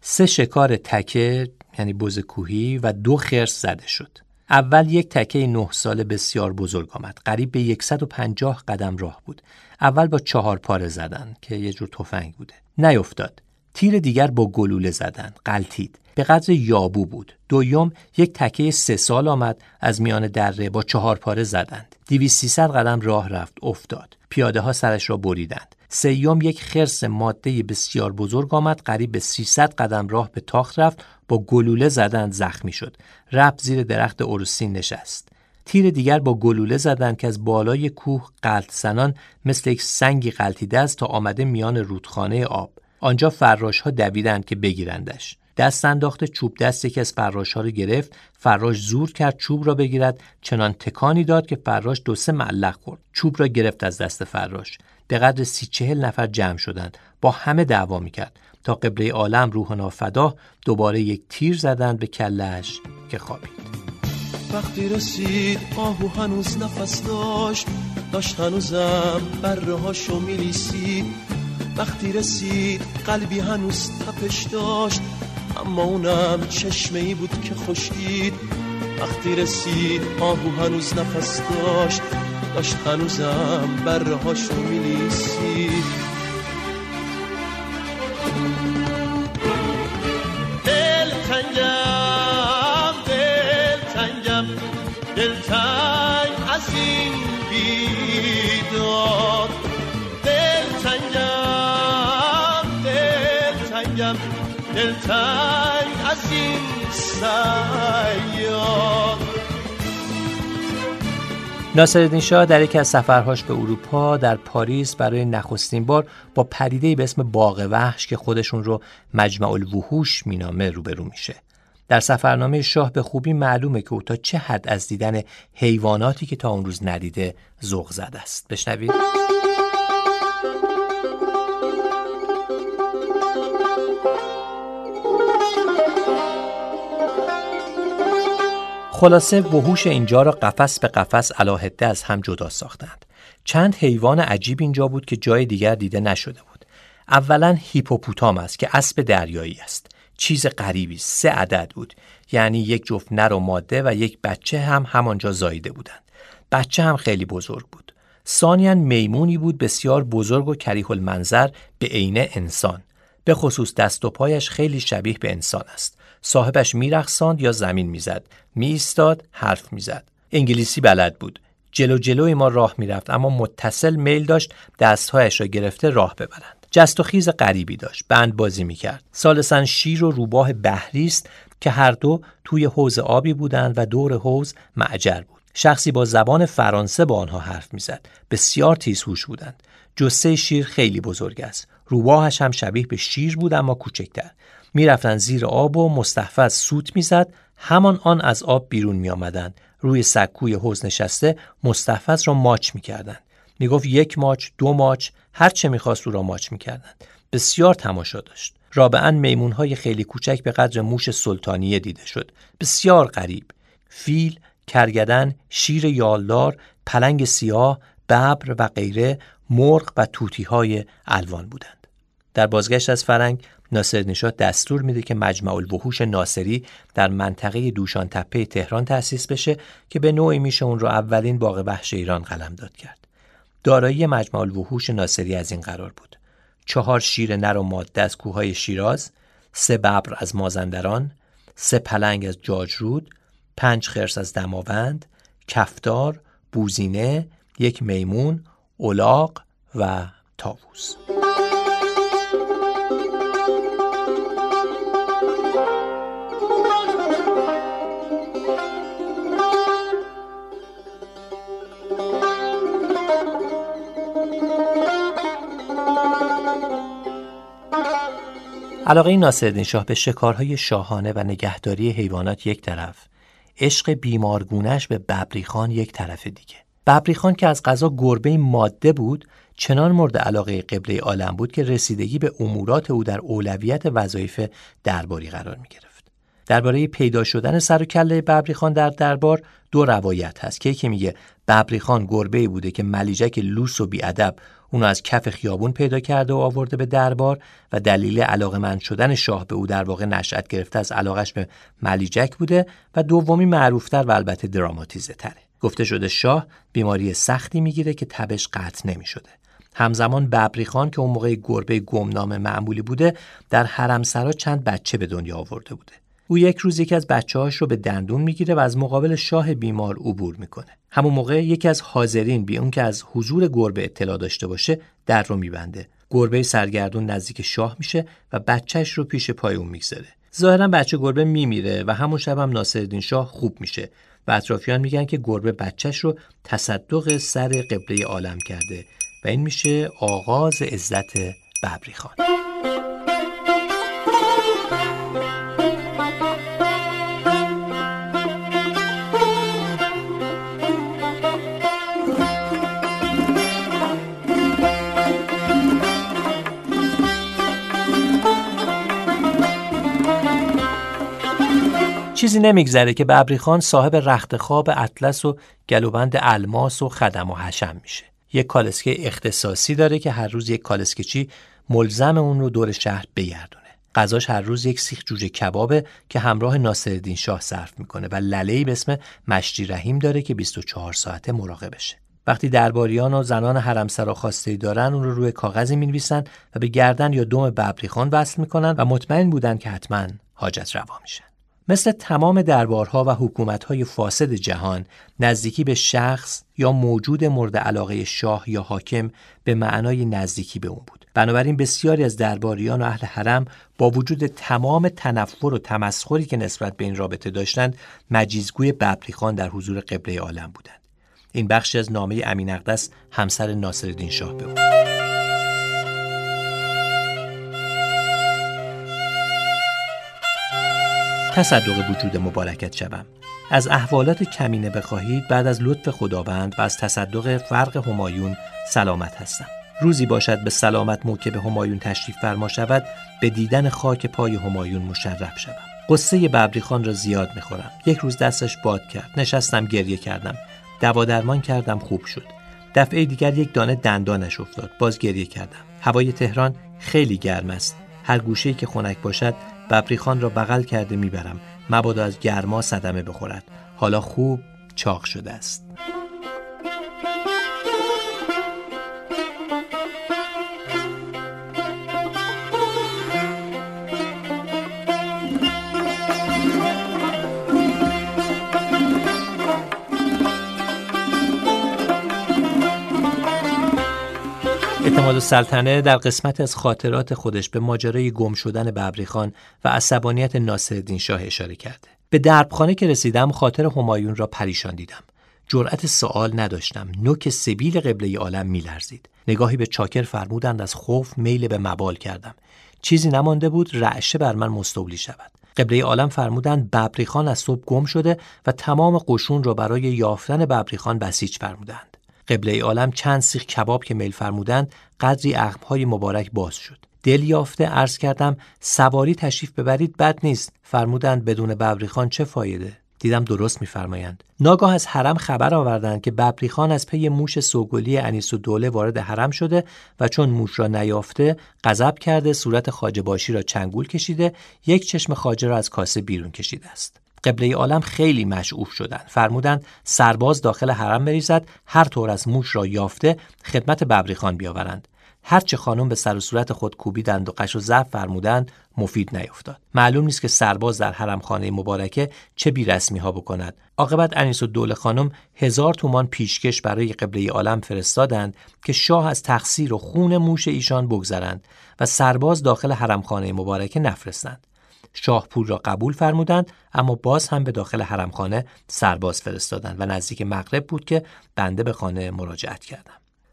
سه شکار تکه یعنی بز کوهی و دو خرس زده شد. اول یک تکه نه ساله بسیار بزرگ آمد. قریب به 150 قدم راه بود. اول با چهار پاره زدن که یه جور تفنگ بوده. نیفتاد. تیر دیگر با گلوله زدن قلتید. به قدر یابو بود. دوم یک تکه سه سال آمد از میان دره با چهار پاره زدند. دیویس سیصد قدم راه رفت افتاد. پیاده ها سرش را بریدند. سیوم یک خرس ماده بسیار بزرگ آمد قریب به 300 قدم راه به تاخت رفت با گلوله زدند زخمی شد. رفت زیر درخت اروسین نشست. تیر دیگر با گلوله زدند که از بالای کوه قلط زنان مثل یک سنگی قلتیده است تا آمده میان رودخانه آب. آنجا فراش ها دویدند که بگیرندش. دست انداخته چوب دست یکی از فراش ها رو گرفت. فراش زور کرد چوب را بگیرد. چنان تکانی داد که فراش دو سه معلق خورد. چوب را گرفت از دست فراش. به قدر سی چهل نفر جمع شدند. با همه دعوا می‌کرد. تا قبله عالم روح نافدا دوباره یک تیر زدند به کلش که خوابید. وقتی رسید آهو هنوز نفس داشت. داشت هنوزم بره هاشو میلیسید. وقتی رسید قلبی هنوز تپش داشت اما اونم چشمه ای بود که خشکید. وقتی رسید آهو هنوز نفس داشت داشت هنوزم بره هاشو میلیسید دل تنگم دل تنگ از این سیاد ناصرالدین شاه در یکی از سفرهاش به اروپا در پاریس برای نخستین بار با پدیده به اسم باغ وحش که خودشون رو مجمع الوحوش مینامه روبرو میشه. در سفرنامه شاه به خوبی معلومه که او تا چه حد از دیدن حیواناتی که تا اون روز ندیده ذوق زده است. بشنوید. خلاصه وحوش اینجا را قفس به قفس علاهده از هم جدا ساختند. چند حیوان عجیب اینجا بود که جای دیگر دیده نشده بود. اولا هیپوپوتام است که اسب دریایی است. چیز غریبی سه عدد بود. یعنی یک جفت نر و ماده و یک بچه هم همانجا زاییده بودند. بچه هم خیلی بزرگ بود. ثانیا میمونی بود بسیار بزرگ و کریه المنظر به عین انسان. به خصوص دست و پایش خیلی شبیه به انسان است. صاحبش میرقصاند یا زمین می‌زد. میایستاد حرف می‌زد. انگلیسی بلد بود. جلو جلوی ما راه می‌رفت اما متصل میل داشت دستهایش را گرفته راه ببرند. جست و خیز غریبی داشت. بند بازی می‌کرد. سالسن شیر و روباه بحری است که هر دو توی حوز آبی بودند و دور حوز معجر بود. شخصی با زبان فرانسه با آنها حرف می‌زد. بسیار تیزهوش بودند. جسه شیر خیلی بزرگ است. روباهش هم شبیه به شیر بود اما کوچکتر. می‌رفتند زیر آب و مستحفظ سوت می‌زد. همان آن از آب بیرون می آمدند. روی سکوی حوز نشسته مستحفظ را ماچ می‌کردند. می‌گفت یک ماچ دو ماچ هر چه می‌خواست او را ماچ می‌کردند. بسیار تماشا داشت. رابعا میمون های خیلی کوچک به قدر موش سلطانیه دیده شد. بسیار غریب. فیل کرگدن شیر یالدار پلنگ سیاه ببر و غیره مرغ و توتی های الوان بودند. در بازگشت از فرنگ ناصر نشاد دستور میده که مجمع الوحوش ناصری در منطقه دوشان تپه تهران تأسیس بشه که به نوعی میشه اون رو اولین باغ وحش ایران قلمداد کرد. دارایی مجمع الوحوش ناصری از این قرار بود. چهار شیر نر و ماده از کوههای شیراز، سه ببر از مازندران، سه پلنگ از جاجرود، پنج خرس از دماوند، کفتار، بوزینه، یک میمون، اولاق و تاووس. علاقه ناصرالدین شاه به شکارهای شاهانه و نگهداری حیوانات یک طرف عشق بیمارگونش به ببریخان یک طرف دیگه ببریخان که از غذا گربه ماده بود چنان مورد علاقه قبله عالم بود که رسیدگی به امورات او در اولویت وظایف درباری قرار می گرفت. درباره پیدا شدن سر و کله ببریخان در دربار دو روایت هست که یکی میگه ببریخان گربه بوده که ملیجک لوس و بیادب اونو از کف خیابون پیدا کرده و آورده به دربار و دلیل علاقه من شدن شاه به او در واقع نشأت گرفته از علاقش به ملیجک بوده و دومی معروفتر و البته دراماتیزه تره. گفته شده شاه بیماری سختی می‌گیره که تبش قطع نمی شده. همزمان ببری خان که اون موقع گربه گمنام معمولی بوده در حرمسرا چند بچه به دنیا آورده بوده. او یک روز یکی از بچه هاش رو به دندون می‌گیره و از مقابل شاه بیمار عبور می‌کنه. همون موقع یکی از حاضرین بی اون که از حضور گربه اطلاع داشته باشه در رو میبنده. گربه سرگردون نزدیک شاه میشه و بچهش رو پیش پای اون می‌گذاره. ظاهرا بچه گربه میمیره و همون شب هم ناصرالدین شاه خوب میشه و اطرافیان میگن که گربه بچهش رو تصدق سر قبله عالم کرده و این میشه آغاز عزت ببری خان. چیزی نمیگذره که ببری خان صاحب رخت خواب اطلس و گلوبند الماس و خدم و حشم میشه. یک کالسکه اختصاصی داره که هر روز یک کالسکچی ملزم اون رو دور شهر بگردونه. غذاش هر روز یک سیخ جوجه کبابه که همراه ناصرالدین شاه صرف می‌کنه و لله‌ای به اسم مشتی رحیم داره که 24 ساعته مراقبشه. وقتی درباریان و زنان حرمسرا خواسته دارن اون رو روی کاغذی می‌نویسن و به گردن یا دم ببری خان وصل می‌کنن و مطمئن بودن که حتما حاجت روا میشن. مثل تمام دربارها و حکومتهای فاسد جهان نزدیکی به شخص یا موجود مورد علاقه شاه یا حاکم به معنای نزدیکی به اون بود. بنابراین بسیاری از درباریان و اهل حرم با وجود تمام تنفر و تمسخری که نسبت به این رابطه داشتند مجیزگوی ببریخان در حضور قبله عالم بودند. این بخشی از نامه امین اقدس همسر ناصرالدین شاه به بود تصدق وجود مبارکت شوم. از احوالات کمینه بخواهید بعد از لطف خداوند و از تصدق فرق همایون سلامت هستم. روزی باشد به سلامت موکب همایون تشریف فرما شود به دیدن خاک پای همایون مشرف شوم. قصه ببری خان را زیاد می‌خورم. یک روز دستش باد کرد. نشستم گریه کردم. دوا درمان کردم خوب شد. دفعه دیگر یک دانه دندانش افتاد. باز گریه کردم. هوای تهران خیلی گرم است. هر گوشه‌ای که خنک باشد ببریخان را بغل کرده می‌برم. مبادا از گرما صدمه بخورد. حالا خوب چاق شده است. اعتماد السلطنه در قسمت از خاطرات خودش به ماجرای گم شدن ببریخان و عصبانیت ناصرالدین شاه اشاره کرده. به دربخانه که رسیدم خاطر همایون را پریشان دیدم. جرأت سوال نداشتم. نوک سبیل قبله عالم میلرزید. نگاهی به چاکر فرمودند از خوف میل به مبال کردم. چیزی نمانده بود رعشه بر من مستولی شود. قبله عالم فرمودند ببریخان از صبح گم شده و تمام قشون را برای یافتن ببریخان بسیج فرمودند. قبله عالم چند سیخ کباب که میل فرمودند قدری اخمهای مبارک باز شد. دل یافته عرض کردم سواری تشریف ببرید بد نیست. فرمودند بدون ببریخان چه فایده؟ دیدم درست میفرمایند. ناگاه از حرم خبر آوردند که ببریخان از پی موش سوگلی انیس و دوله وارد حرم شده و چون موش را نیافته غضب کرده صورت خاجه باشی را چنگول کشیده یک چشم خاجه را از کاسه بیرون کشیده است. قبله عالم خیلی مشعوف شدند فرمودند سرباز داخل حرم بریزد هر طور از موش را یافته خدمت ببریخان بیاورند. هرچه خانم به سر و صورت خود کوبیدند و قش و ضعف فرمودند مفید نیفتاد. معلوم نیست که سرباز در حرم خانه مبارکه چه بیرسمی ها بکند. عاقبت انیس و دول خانم هزار تومان پیشکش برای قبله عالم فرستادند که شاه از تقصیر و خون موش ایشان بگذرند و سرباز داخل حرم خانه مبارکه نفرستند. شاه پول را قبول فرمودند اما باز هم به داخل حرمخانه سرباز فرستادند و نزدیک مغرب بود که بنده به خانه مراجعت کردم.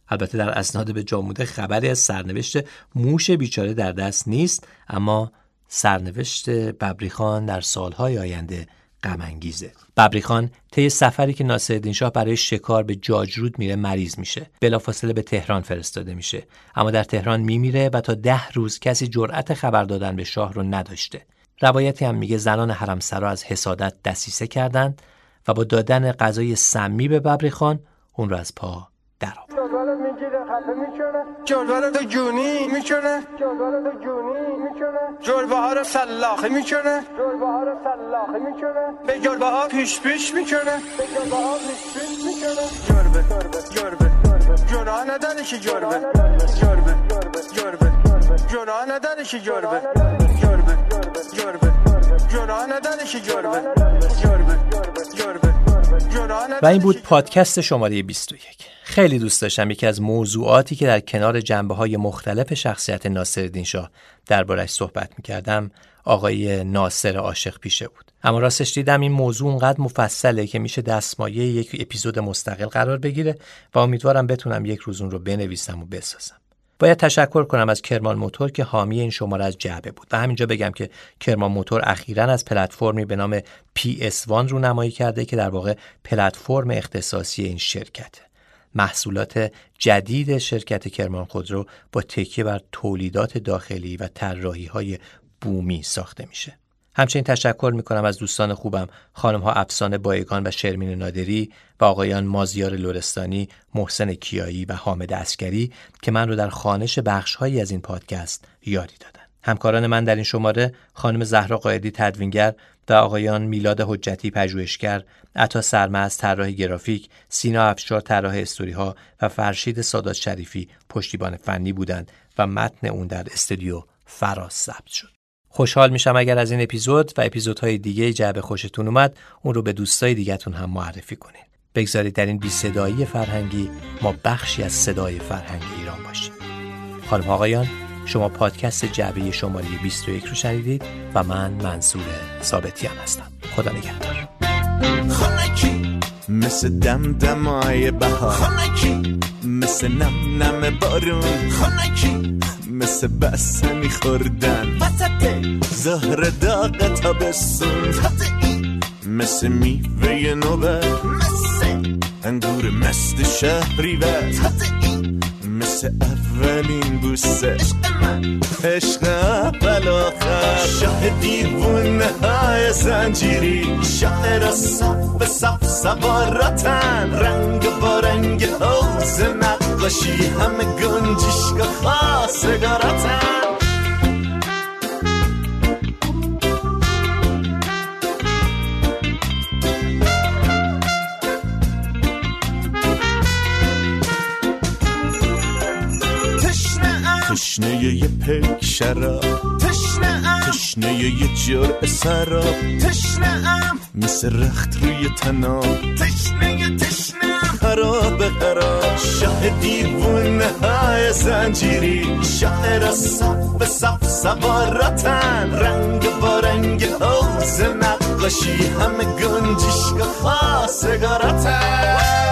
البته در اسناد به جاموده خبری از سرنوشت موش بیچاره در دست نیست اما سرنوشت ببریخان در سالهای آینده غم انگیزه ببریخان طی سفری که ناصرالدین شاه برای شکار به جاجرود میره مریض میشه. بلافاصله به تهران فرستاده میشه. اما در تهران میمیره و تا ده روز کسی جرأت خبر دادن به شاه رو نداشته. روایتی هم میگه زنان حرمسرا از حسادت دسیسه کردند و با دادن غذای سمی به ببریخان اون رو از پا درآورد جلوه تو جونی می‌کنه جلوه تو جونی می‌کنه جلوه ها رو سلاخی می‌کنه جلوه ها رو سلاخی می‌کنه به جلوه ها پیش پیش می‌کنه به جلوه ها پیش پیش می‌کنه جربه جربه جربه. نداره که جربه. جربه جربه. جربه. نداره که جربه جربه. و این بود پادکست شماره 21 خیلی دوست داشتم یکی از موضوعاتی که در کنار جنبه های مختلف شخصیت ناصرالدین شاه دربارش صحبت می‌کردم آقای ناصر عاشق پیشه بود. اما راستش دیدم این موضوع اونقدر مفصله که میشه دستمایه یک اپیزود مستقل قرار بگیره و امیدوارم بتونم یک روز اون رو بنویسم و بسازم. باید تشکر کنم از کرمان موتور که حامی این شماره از جعبه بود. و همینجا بگم که کرمان موتور اخیرا از پلتفرمی به نام PS1 رو نمایی کرده که در واقع پلتفرم اختصاصی این شرکته محصولات جدید شرکت کرمان خودرو با تکیه بر تولیدات داخلی و طراحی های بومی ساخته میشه. همچنین تشکر می‌کنم از دوستان خوبم خانم ها افسانه بایگان و شرمین نادری و آقایان مازیار لورستانی، محسن کیایی و حامد اسکری که من رو در خانش بخشهایی از این پادکست یاری دادن. همکاران من در این شماره خانم زهرا قائدی تدوینگر و آقایان میلاد حجتی پژوهشگر، عطا سرمز طراح گرافیک، سینا افشار طراح استوری ها و فرشید سادات شریفی پشتیبان فنی بودند و متن اون در استودیو فراز ثبت شد. خوشحال میشم اگر از این اپیزود و اپیزودهای دیگه جعبه خوشتون اومد اون رو به دوستای دیگهتون هم معرفی کنین. بگذارید در این بی صدایی فرهنگی ما بخشی از صدای فرهنگ ایران باشیم. خانم آقایان شما پادکست جعبه شماره 21 رو شنیدید و من منصور ثابتیان هستم. خدا نگهدار. خانکی مثل دم دمای بهار خانکی مثل نم نم بارون خانکی مثل بسته میخوردن. زهر داغ تابستون. مثل میوه مثل انگور مست شهری و مثل اولین بوسه. عشق اول آخر. شاه دیوونه های زنجیری. شاعر صف صف سواراتن رنگ با رنگ حوز نقاشی. همه گنجشگاه خواستگاراتن تشنه یه پک شراب تشنه تشنه یه جرع سراب تشنه ام. مثل رخت روی تناب تشنه تشنه خراب خراب. شاه دیوونه های زنجیری. شاعر صف به صف سواراتن رنگ با رنگ حوز نقاشی. همه گنجشگاه خواستگاراتن